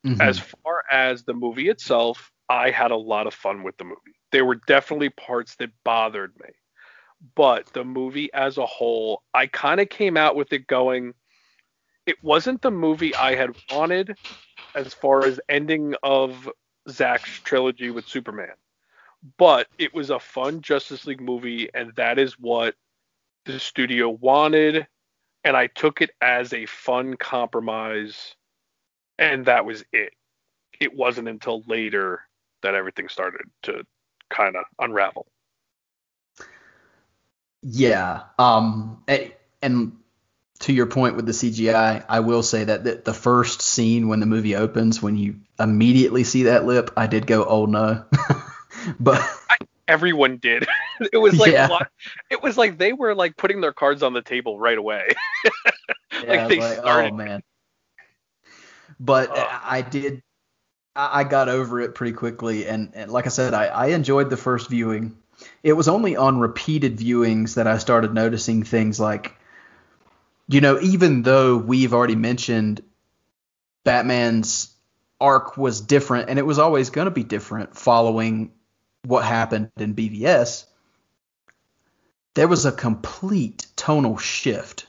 Mhm. as far as the movie itself, I had a lot of fun with the movie. There were definitely parts that bothered me. But the movie as a whole, I kind of came out with it going, it wasn't the movie I had wanted as far as ending of Zack's trilogy with Superman. But it was a fun Justice League movie, and that is what the studio wanted. And I took it as a fun compromise, and that was it. It wasn't until later that everything started to kind of unravel. Yeah. Um. a- And to your point with the CGI, I will say that the, the first scene when the movie opens, when you immediately see that lip, I did go, "Oh no!" (laughs) but Everyone did. (laughs) it was like Yeah. It was like they were like putting their cards on the table right away. (laughs) yeah, they like, oh, started- oh man. But Oh. I I did. I I got over it pretty quickly, and, and like I said, I, I enjoyed the first viewing. It was only on repeated viewings that I started noticing things like, you know, even though we've already mentioned Batman's arc was different, and it was always going to be different following what happened in BVS, there was a complete tonal shift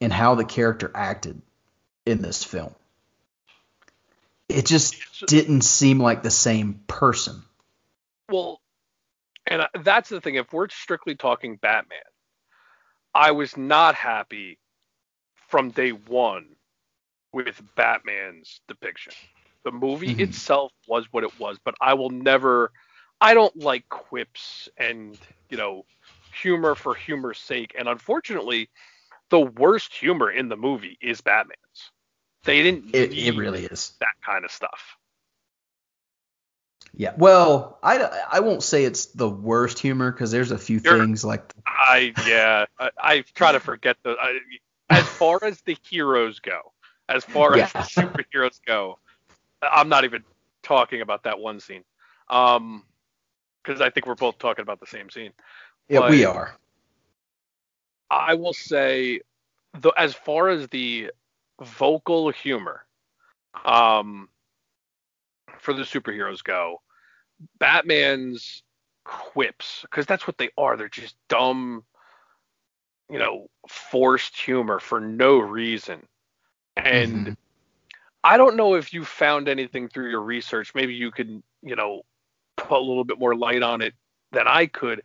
in how the character acted in this film. It just didn't seem like the same person. Well, and uh, that's the thing. If we're strictly talking Batman, I was not happy from day one with Batman's depiction. The movie Mhm. itself was what it was, but I will never. I don't like quips and you know humor for humor's sake. And unfortunately, the worst humor in the movie is Batman's. They didn't It, it really is. that kind of stuff. Yeah. Well, I, I won't say it's the worst humor because there's a few You're- things like I yeah, I, I try to forget the. I, as far as the heroes go, as far Yeah. as the superheroes go, I'm not even talking about that one scene, um, because I think we're both talking about the same scene. yeah, we are. I will say, the as far as the vocal humor, um, for the superheroes go, Batman's quips, because that's what they are. They're just dumb, you know, forced humor for no reason. And Mhm. I don't know if you found anything through your research. Maybe you could, you know, put a little bit more light on it than I could.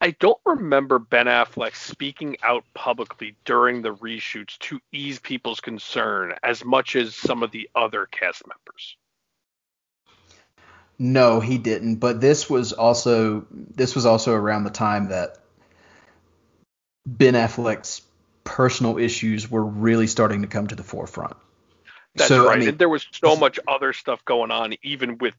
I don't remember Ben Affleck speaking out publicly during the reshoots to ease people's concern as much as some of the other cast members. No, he didn't. But this was also this was also around the time that Ben Affleck's personal issues were really starting to come to the forefront. That's so, I right. mean- and there was so much other stuff going on, even with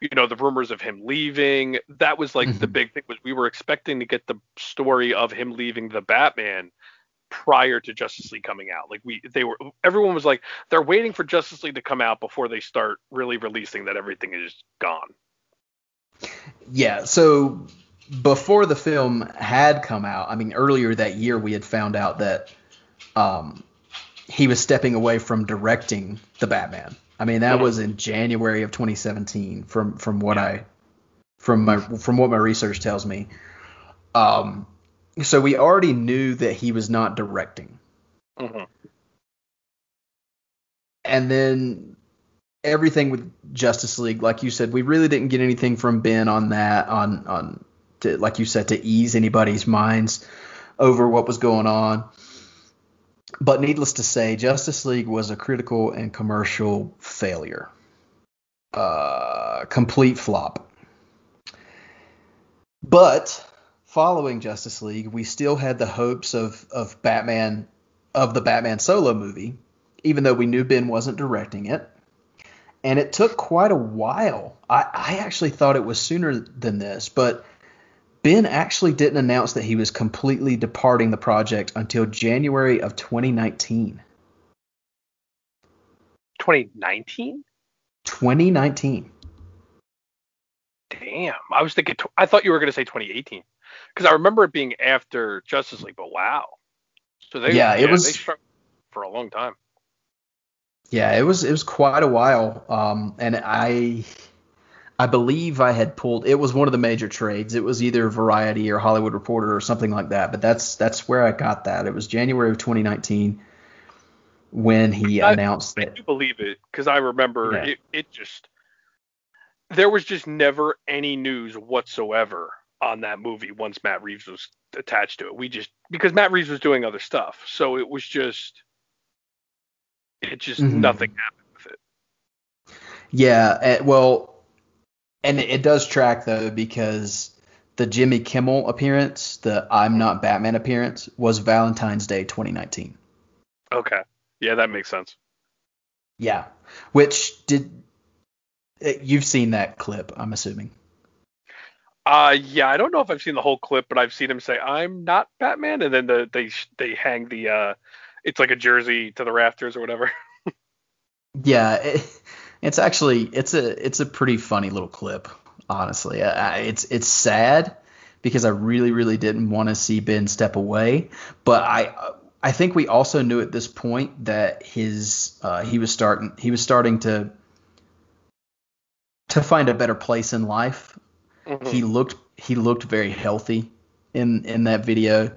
you know the rumors of him leaving. That was like the Mhm. big thing was we were expecting to get the story of him leaving the Batman prior to Justice League coming out. Like we they were everyone was like they're waiting for Justice League to come out before they start really releasing that everything is gone. Yeah, so before the film had come out, I mean, earlier that year we had found out that um, he was stepping away from directing the Batman. I mean, that was in January of 2017, from from what I from my from what my research tells me. Um, so we already knew that he was not directing, Mm-hmm. and then everything with Justice League, like you said, we really didn't get anything from Ben on that, on on to, like you said, to ease anybody's minds over what was going on. But needless to say, Justice League was a critical and commercial failure, uh, complete flop. But following Justice League, we still had the hopes of of Batman of the Batman solo movie, even though we knew Ben wasn't directing it. And it took quite a while. I, I actually thought it was sooner than this, but Ben actually didn't announce that he was completely departing the project until January of 2019. 2019. 2019. Damn, I was thinking. I thought you were gonna say 2018 because I remember it being after Justice League. But wow, so they Yeah, it was- for a long time. Yeah, it was it was quite a while. Um, and I I believe I had pulled it was one of the major trades. It was either Variety or Hollywood Reporter or something like that. But that's that's where I got that. It was January of 2019 when he I- announced I that. do believe it because I remember Yeah. it. It just there was just never any news whatsoever on that movie once Matt Reeves was attached to it. We just because Matt Reeves was doing other stuff, so it was just it just Mhm. nothing happened with it. Yeah, eh, well, and it, it does track though because the Jimmy Kimmel appearance, the I'm Not Batman appearance, was Valentine's Day 2019. Okay, yeah, that makes sense. Yeah, which did eh, you've seen that clip? I'm assuming. Uh, yeah, I don't know if I've seen the whole clip, but I've seen him say I'm not Batman, and then the they they hang the uh, it's like a jersey to the rafters or whatever. (laughs) Yeah, it, it's actually it's a it's a pretty funny little clip. Honestly, I, it's it's sad because I really really didn't want to see Ben step away, but I I think we also knew at this point that his uh, he was starting he was starting to to find a better place in life. Mhm. He looked he looked very healthy in in that video.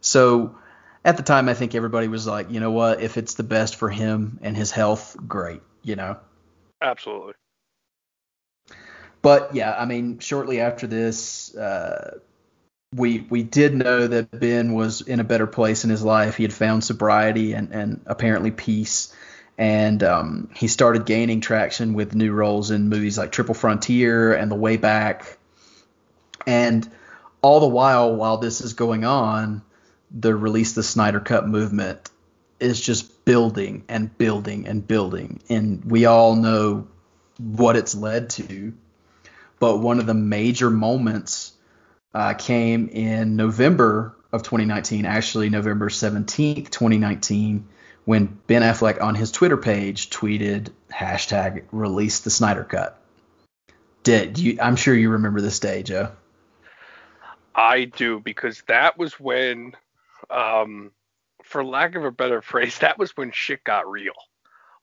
So at the time I think everybody was like, you know what, if it's the best for him and his health, great, you know. Absolutely. But yeah, I mean, shortly after this, uh, we we did know that Ben was in a better place in his life. He had found sobriety and and apparently peace, and um, he started gaining traction with new roles in movies like Triple Frontier and The Way Back. And all the while, while this is going on, the release the Snyder Cut movement is just building and building and building, and we all know what it's led to but one of the major moments uh, came in November of 2019, actually November 17th, 2019, when Ben Affleck on his Twitter page tweeted hashtag release the Snyder Cut. Did you? I'm sure you remember this day, Joe. I do because that was when, um, for lack of a better phrase, that was when shit got real.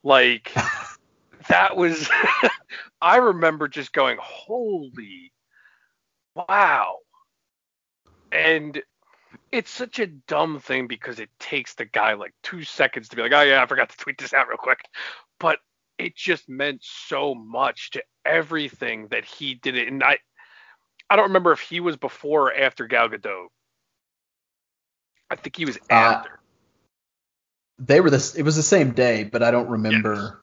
Like (laughs) that was. (laughs) I remember just going, "Holy, wow!" And it's such a dumb thing because it takes the guy like two seconds to be like, "Oh yeah, I forgot to tweet this out real quick," but it just meant so much to everything that he did it. And I, I don't remember if he was before or after Gal Gadot. I think he was Uh, after. They were this. It was the same day, but I don't remember.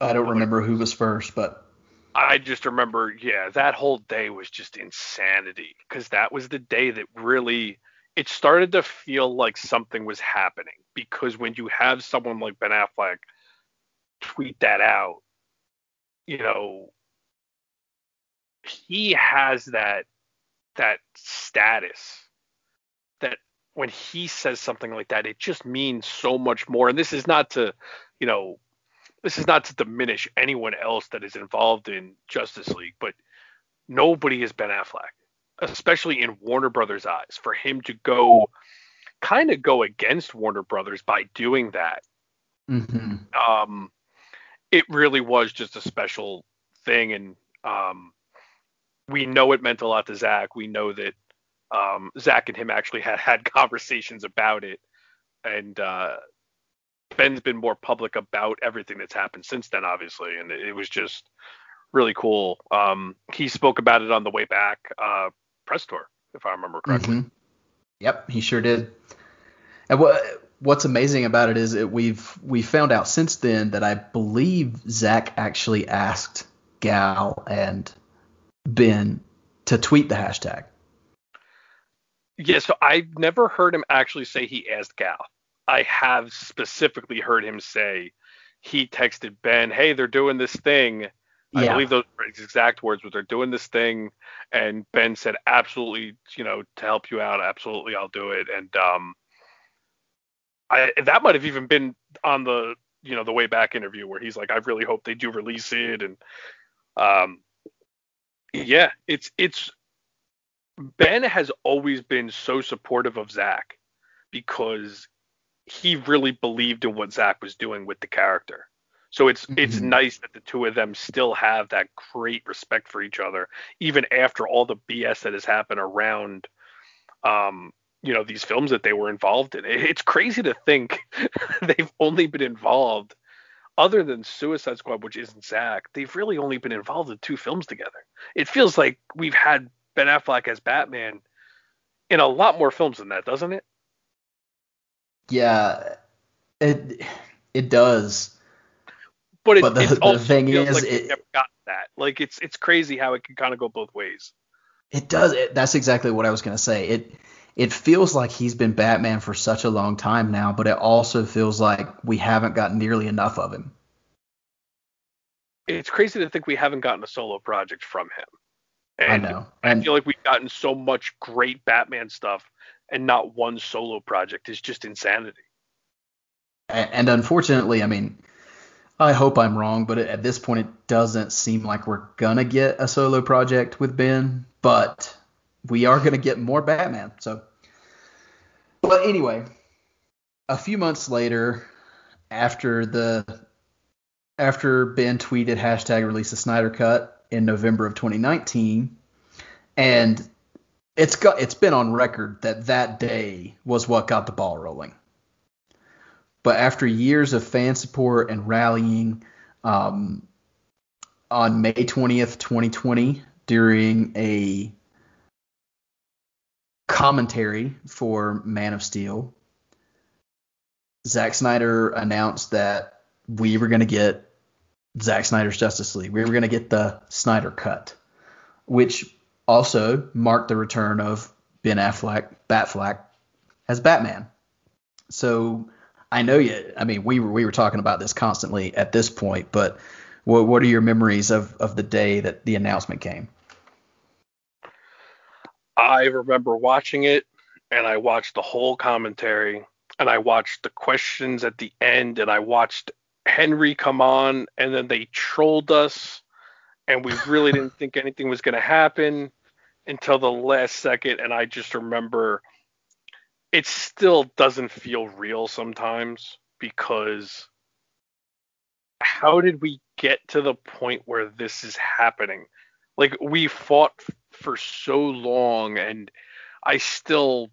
I don't remember who was first, but I just remember, yeah, that whole day was just insanity because that was the day that really it started to feel like something was happening because when you have someone like Ben Affleck tweet that out, you know, he has that that status when he says something like that, it just means so much more. And this is not to, you know, this is not to diminish anyone else that is involved in Justice League, but nobody is Ben Affleck, especially in Warner Brothers' eyes. For him to go kind of go against Warner Brothers by doing that, hmm um, it really was just a special thing, and um, we know it meant a lot to Zack. We know that um, Zack and him actually had had (laughs) conversations about it, and uh, Ben's been more public about everything that's happened since then, obviously, and it was just really cool. Um, he spoke about it on the way back uh, press tour, if I remember correctly. Mhm. Yep, he sure did. And what what's amazing about it is that we've we found out since then that I believe Zack actually asked Gal and Ben to tweet the hashtag. Yeah, so I've never heard him actually say he asked Gal. I have specifically heard him say he texted Ben, "Hey, they're doing this thing." I believe those exact words, but they're doing this thing, and Ben said, "Absolutely, you know, to help you out, absolutely, I'll do it." And um, I that might have even been on the you know the way back interview where he's like, "I really hope they do release it," and um, yeah, it's it's Ben has always been so supportive of Zack because he really believed in what Zack was doing with the character. So it's it's Mhm. nice that the two of them still have that great respect for each other, even after all the BS that has happened around, um, you know, these films that they were involved in. It- It's crazy to think (laughs) they've only been involved, other than Suicide Squad, which isn't Zack. They've really only been involved in two films together. It feels like we've had Ben Affleck as Batman in a lot more films than that, doesn't it? Yeah, it it does. But, it, But the- it's (laughs) the thing is, like it- never gotten that. Like it's it's crazy how it can kind of go both ways. It does. It, that's exactly what I was gonna say. It it feels like he's been Batman for such a long time now, but it also feels like we haven't got nearly enough of him. It's crazy to think we haven't gotten a solo project from him. And I know. I feel like we've gotten so much great Batman stuff and not one solo project is just insanity. and, and unfortunately, I mean, I hope I'm wrong, but at this point, it doesn't seem like we're gonna get a solo project with Ben, but we are gonna get more Batman. So, but anyway, a few months later, after the after Ben tweeted hashtag release the Snyder Cut in November of 2019, and it's got it's been on record that that day was what got the ball rolling. But after years of fan support and rallying, um, on May 20th, 2020, during a commentary for Man of Steel, Zack Snyder announced that we were going to get Zack Snyder's Justice League. We were going to get the Snyder Cut, which also marked the return of Ben Affleck, Batfleck, as Batman. So I know you. I mean, we were we were talking about this constantly at this point, but what what are your memories of of the day that the announcement came? I remember watching it and I watched the whole commentary and I watched the questions at the end and I watched Henry come on and then they trolled us and we really didn't (laughs) think anything was going to happen until the last second and I just remember it still doesn't feel real sometimes because how did we get to the point where this is happening? Like we fought for so long and I still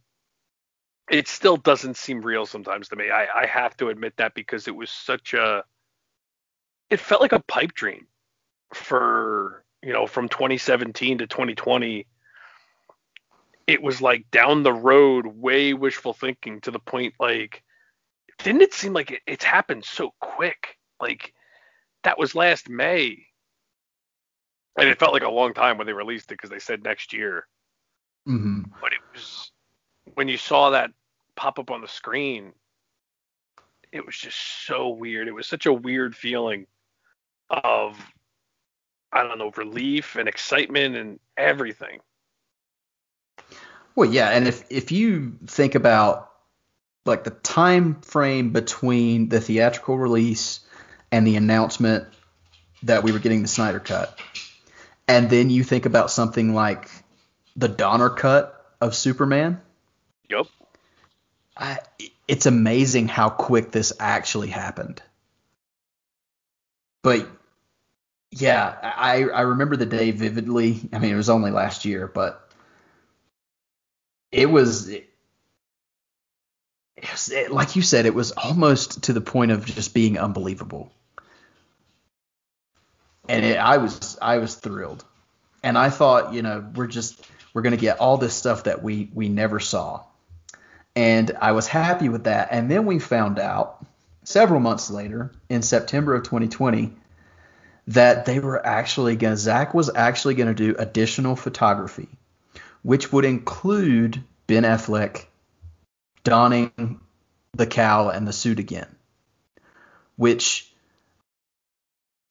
it still doesn't seem real sometimes to me. I, I have to admit that because it was such a it felt like a pipe dream for you know from 2017 to 2020 it was like down the road way wishful thinking to the point like didn't it seem like it, it's happened so quick? Like that was last may. And it felt like a long time when they released it because they said next year. Hmm but it when you saw that pop up on the screen it was just so weird it was such a weird feeling of i don't know relief and excitement and everything Well, yeah, and if if you think about like the time frame between the theatrical release and the announcement that we were getting the Snyder cut, and then you think about something like the Donner cut of Superman. Yep. I, it's amazing how quick this actually happened. But yeah, I I remember the day vividly. I mean, it was only last year, but it was, it was it, like you said, it was almost to the point of just being unbelievable. And it, I was I was thrilled, and I thought, you know, we're just we're gonna get all this stuff that we we never saw, and I was happy with that. And then we found out several months later, in September of 2020, that they were actually going. Zack was actually going to do additional photography, which would include Ben Affleck donning the cowl and the suit again, which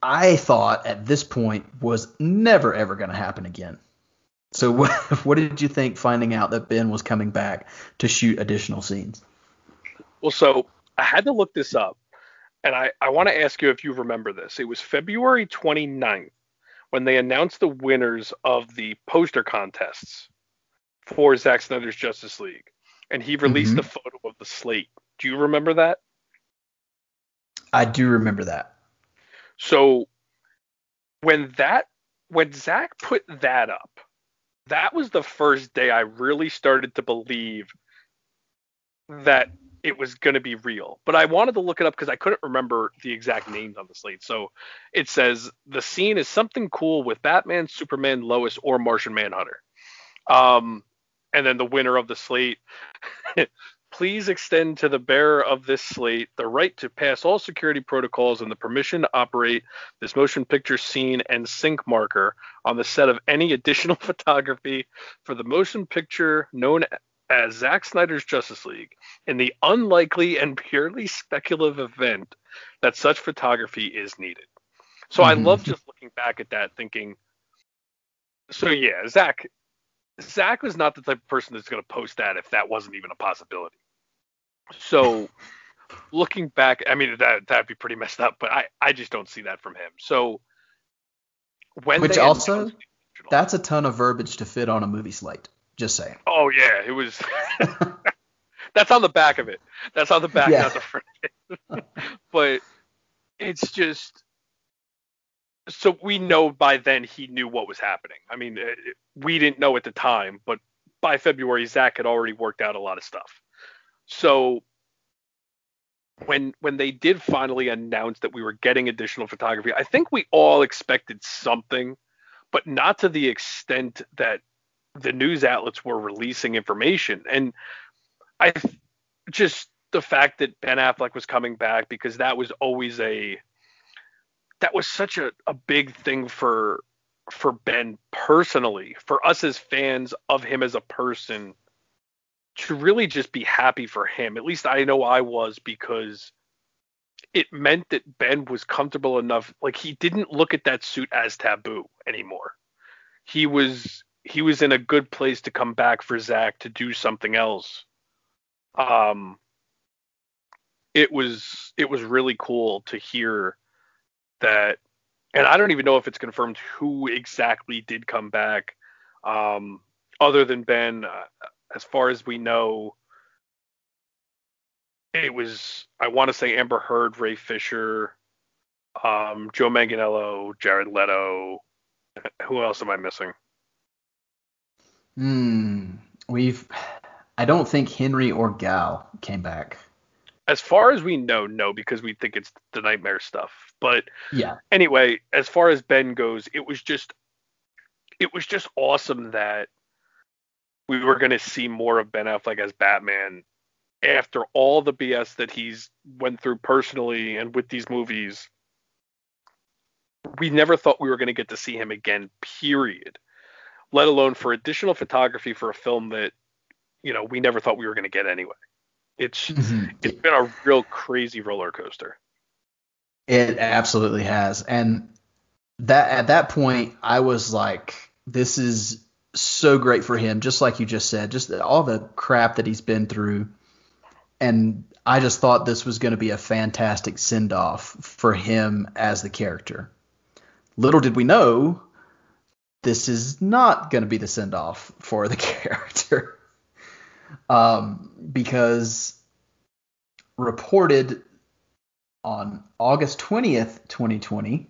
I thought at this point was never ever going to happen again. So (laughs) what, what did you think finding out that Ben was coming back to shoot additional scenes? Well, so I had to look this up, and I, I want to ask you if you remember this. It was February 29th when they announced the winners of the poster contests for Zack Snyder's Justice League, and he released Mhm. a photo of the slate. Do you remember that? I do remember that. So when that when Zack put that up, that was the first day I really started to believe that it was going to be real. But I wanted to look it up because I couldn't remember the exact names on the slate. So it says the scene is something cool with Batman, Superman, Lois, or Martian Manhunter. Um, and then the winner of the slate. (laughs) Please extend to the bearer of this slate the right to pass all security protocols and the permission to operate this motion picture scene and sync marker on the set of any additional (laughs) photography for the motion picture known as Zack Snyder's Justice League in the unlikely and purely speculative event that such photography is needed. So I Mhm. love just looking back at that thinking so yeah, Zack Zack was not the type of person that's going to post that if that wasn't even a possibility. So looking back, I mean that that'd be pretty messed up, but I I just don't see that from him. So when Which also- That's a ton of verbiage to fit on a movie slate. Just saying. oh yeah, it was. (laughs) that's on the back of it. That's on the back, Yeah. not the front. (laughs) but it's just so we know by then he knew what was happening. I mean, it, it- we didn't know at the time, but by February, Zack had already worked out a lot of stuff. So when when they did finally announce that we were getting additional photography, I think we all expected something, but not to the extent that the news outlets were releasing information. And I just the fact that Ben Affleck was coming back because that was always a that was such a, a big thing for for Ben personally, for us as fans of him as a person to really just be happy for him. At least I know I was because it meant that Ben was comfortable enough like he didn't look at that suit as taboo anymore. He was he was in a good place to come back for Zack to do something else. Um it was it was really cool to hear that and I don't even know if it's confirmed who exactly did come back um other than Ben uh, as far as we know it was I want to say Amber Heard, Ray Fisher, um, Joe Manganiello, Jared Leto. Who else am I missing? Hmm. We've. I don't think Henry or Gal came back. As far as we know, no, because we think it's the nightmare stuff. But Yeah. anyway, as far as Ben goes, it was just it was just awesome that we were going to see more of Ben Affleck as Batman after all the BS that he's went through personally and with these movies. We never thought we were going to get to see him again, period. Let alone for additional photography for a film that you know we never thought we were going to get anyway. It's mm-hmm. it's been a real crazy roller coaster. It absolutely has. And that at that point I was like this is so great for him just like you just said just all the crap that he's been through and I just thought this was going to be a fantastic send off for him as the character. Little did we know this is not going to be the send off for the (laughs) character. um, because reported on August 20th, 2020,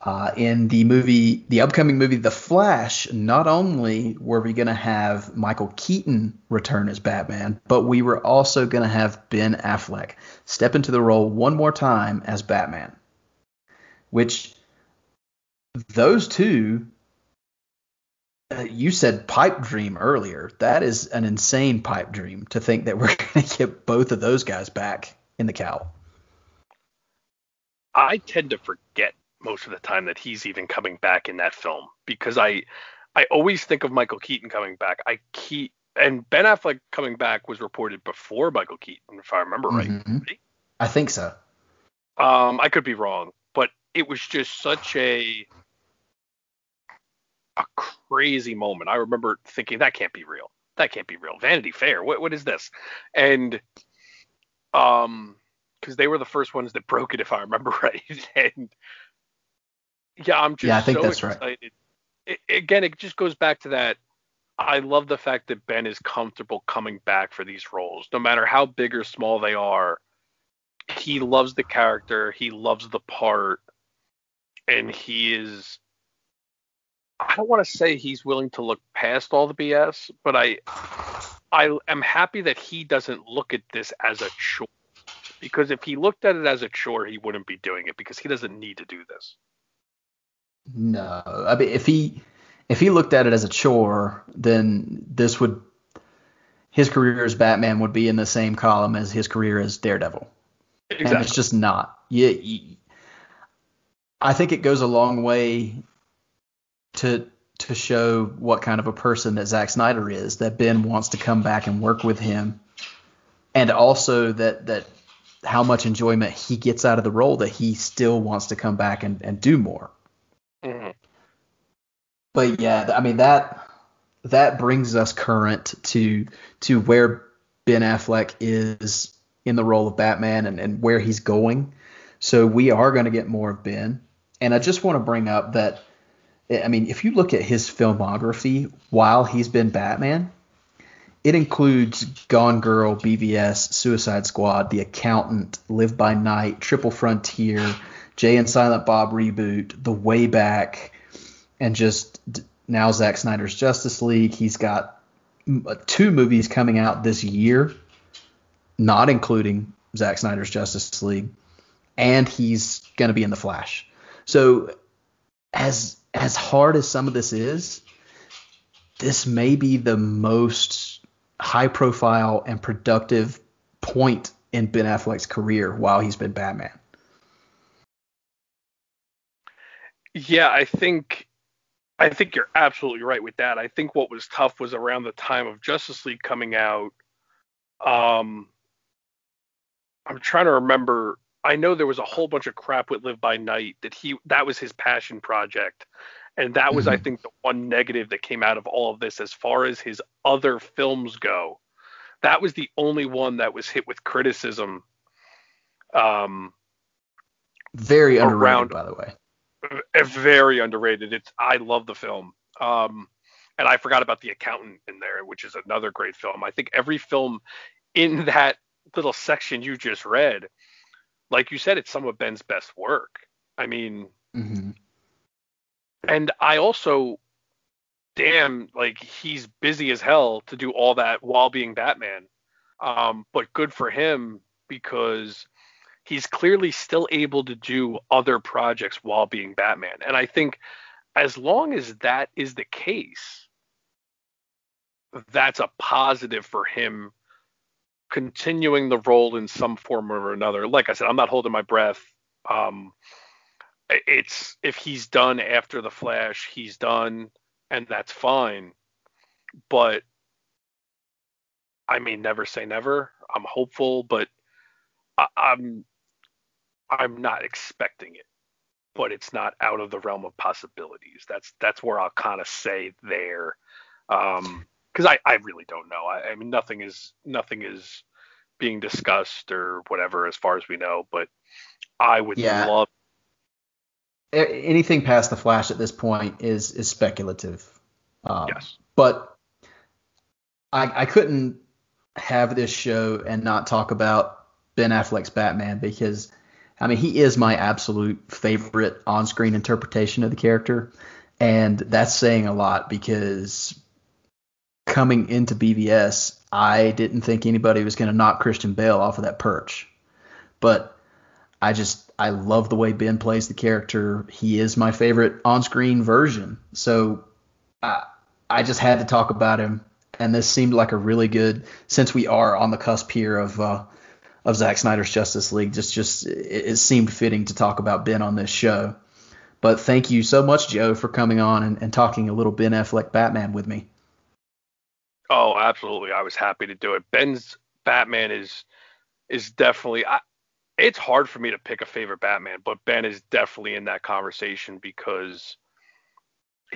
uh, in the movie, the upcoming movie The Flash, not only were we going to have Michael Keaton return as Batman, but we were also going to have Ben Affleck step into the role one more time as Batman. Which those two, uh, you said pipe dream earlier. That is an insane pipe dream to think that we're (laughs) going to get both of those guys back in the cowl. I tend to forget most of the time that he's even coming back in that film because I I always think of Michael Keaton coming back. I keep and Ben Affleck coming back was reported before Michael Keaton, if I remember right. Mhm. I think so. Um, I could be wrong, but it was just such a a crazy moment. I remember thinking that can't be real. That can't be real. Vanity Fair. What what is this? And um, because they were the first ones that broke it, if I remember (laughs) right. and yeah, I'm just Yeah, I think so that's right. It, again, it just goes back to that. I love the fact that Ben is comfortable coming back for these roles, no matter how big or small they are. He loves the character, he loves the part, and he is. I don't want to say he's willing to look past all the BS, but I, I am happy that he doesn't look at this as a chore. Because if he looked at it as a chore, he wouldn't be doing it because he doesn't need to do this. No, I mean if he if he looked at it as a chore, then this would his career as Batman would be in the same column as his career as Daredevil, and it's just not. Yeah, you- I think it goes a long way to to show what kind of a person that Zack Snyder is. That Ben wants to come back and work with him, and also that that how much enjoyment he gets out of the role that he still wants to come back and, and do more. But yeah, I mean that that brings us current to to where Ben Affleck is in the role of Batman and, and where he's going. So we are going to get more of Ben. And I just want to bring up that eh, I mean, if you look at his filmography while he's been Batman, it includes Gone Girl, BVS, Suicide Squad, The Accountant, Live by Night, Triple Frontier, Jay and Silent Bob reboot, The Way Back, and just now Zack Snyder's Justice League. He's got uh, two movies coming out this year, not including Zack Snyder's Justice League, and he's going to be in The Flash. So as as hard as some of this is, this may be the most high profile and productive point in Ben Affleck's career while he's been Batman. Yeah, I think I think you're absolutely right with that. I think what was tough was around the time of Justice League coming out. Um I'm trying to remember I know there was a whole bunch of crap with Live by Night that he that was his passion project. And that was I Mhm. think the one negative that came out of all of this as far as his other films go. That was the only one that was hit with criticism. Um Very underrated, Around- by the way. Very underrated. It's I love the film. Um, and I forgot about the accountant in there, which is another great film. I think every film in that little section you just read, like you said, it's some of Ben's best work. I mean, hmm and I also, damn, like he's busy as hell to do all that while being Batman. Um, but good for him because he's clearly still able to do other projects while being Batman. And I think as long as that is the case, that's a positive for him continuing the role in some form or another. Like I said, I'm not holding my breath. Um, it's if he's done after the Flash, he's done, and that's fine. But I mean, never say never. I'm hopeful, but I, I'm I'm not expecting it. But it's not out of the realm of possibilities. That's that's where I'll kind of say there, um, because I I really don't know. I, I mean, nothing is nothing is being discussed or whatever as far as we know. But I would Yeah. love anything past the Flash at this point is is speculative. Um, Yes. But I, I couldn't have this show and not talk about Ben Affleck's Batman because, I mean, he is my absolute favorite on screen interpretation of the character. And that's saying a lot because coming into BVS, I didn't think anybody was going to knock Christian Bale off of that perch. But I just I love the way Ben plays the character. He is my favorite on-screen version. So I I just had to talk about him, and this seemed like a really good since we are on the cusp here of uh, of Zack Snyder's Justice League. Just just it, it seemed fitting to talk about Ben on this show. But thank you so much, Joe, for coming on and, and talking a little Ben Affleck Batman with me. Oh, absolutely. I was happy to do it. Ben's Batman is is definitely I, it's hard for me to pick a favorite Batman, but Ben is definitely in that conversation because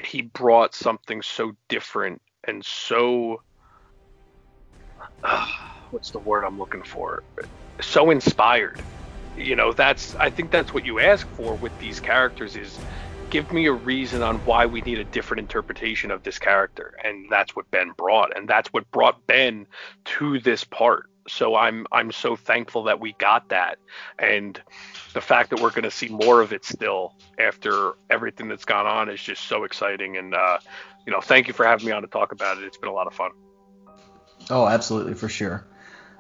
he brought something so different and so uh, (sighs) what's the word I'm looking for? So inspired. You know, that's I think that's what you ask for with these characters is give me a reason on why we need a different interpretation of this character. And that's what Ben brought. And that's what brought Ben to this part. So I'm I'm so thankful that we got that. And the fact that we're going to see more of it still after everything that's gone on is just so exciting. And uh, you know thank you for having me on to talk about it. It's been a lot of fun. Oh, absolutely, for sure.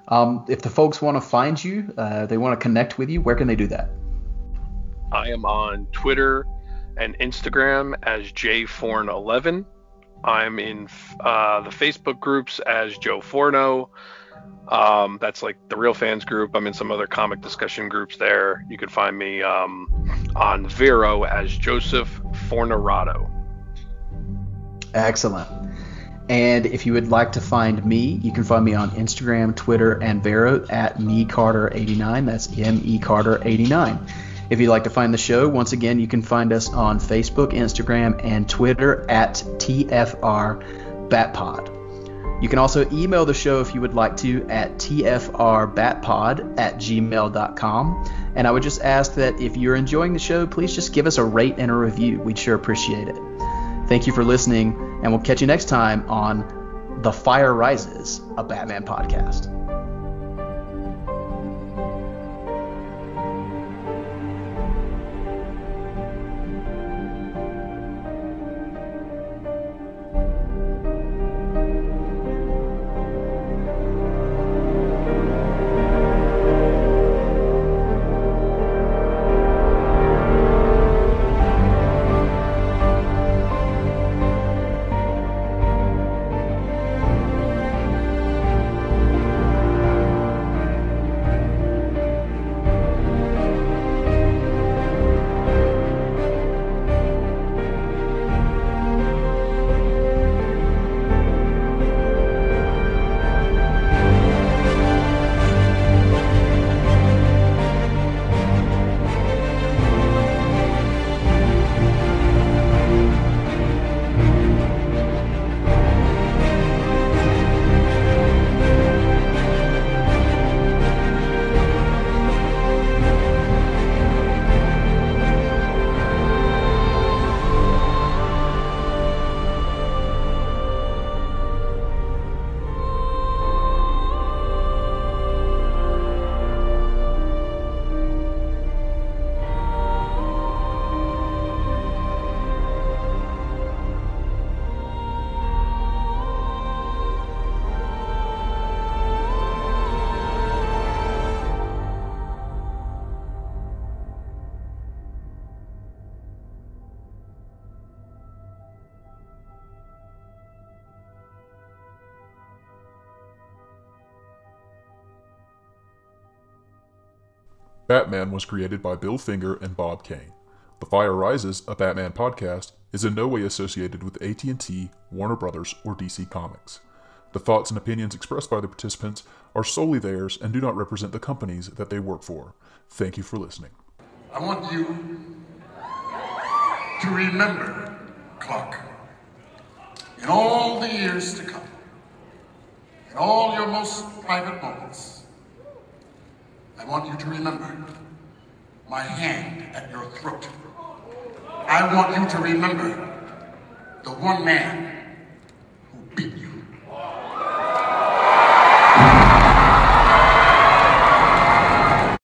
Um, if the folks want to find you, uh, they want to connect with you, where can they do that? I am on Twitter and Instagram as jforn11 I'm in uh, the Facebook groups as Joe Forno um, that's like the real fans group. I'm in some other comic discussion groups there. You can find me um, on Vero as Joseph Fornerado. Excellent. And if you would like to find me, you can find me on Instagram, Twitter, and Vero at mecarter89. That's M E Carter89. If you'd like to find the show, once again, you can find us on Facebook, Instagram, and Twitter at TFR Batpod. You can also email the show if you would like to at tfrbatpod at gmail.com. And I would just ask that if you're enjoying the show, please just give us a rate and a review. We'd sure appreciate it. Thank you for listening, and we'll catch you next time on The Fire Rises, a Batman podcast. Batman was created by Bill Finger and Bob Kane. The Fire Rises, a Batman podcast, is in no way associated with AT&T, Warner Brothers, or DC Comics. The thoughts and opinions expressed by the participants are solely theirs and do not represent the companies that they work for. Thank you for listening. I want you to remember, Clark, in all the years to come, in all your most private moments, I want you to remember my hand at your throat. I want you to remember the one man who beat you.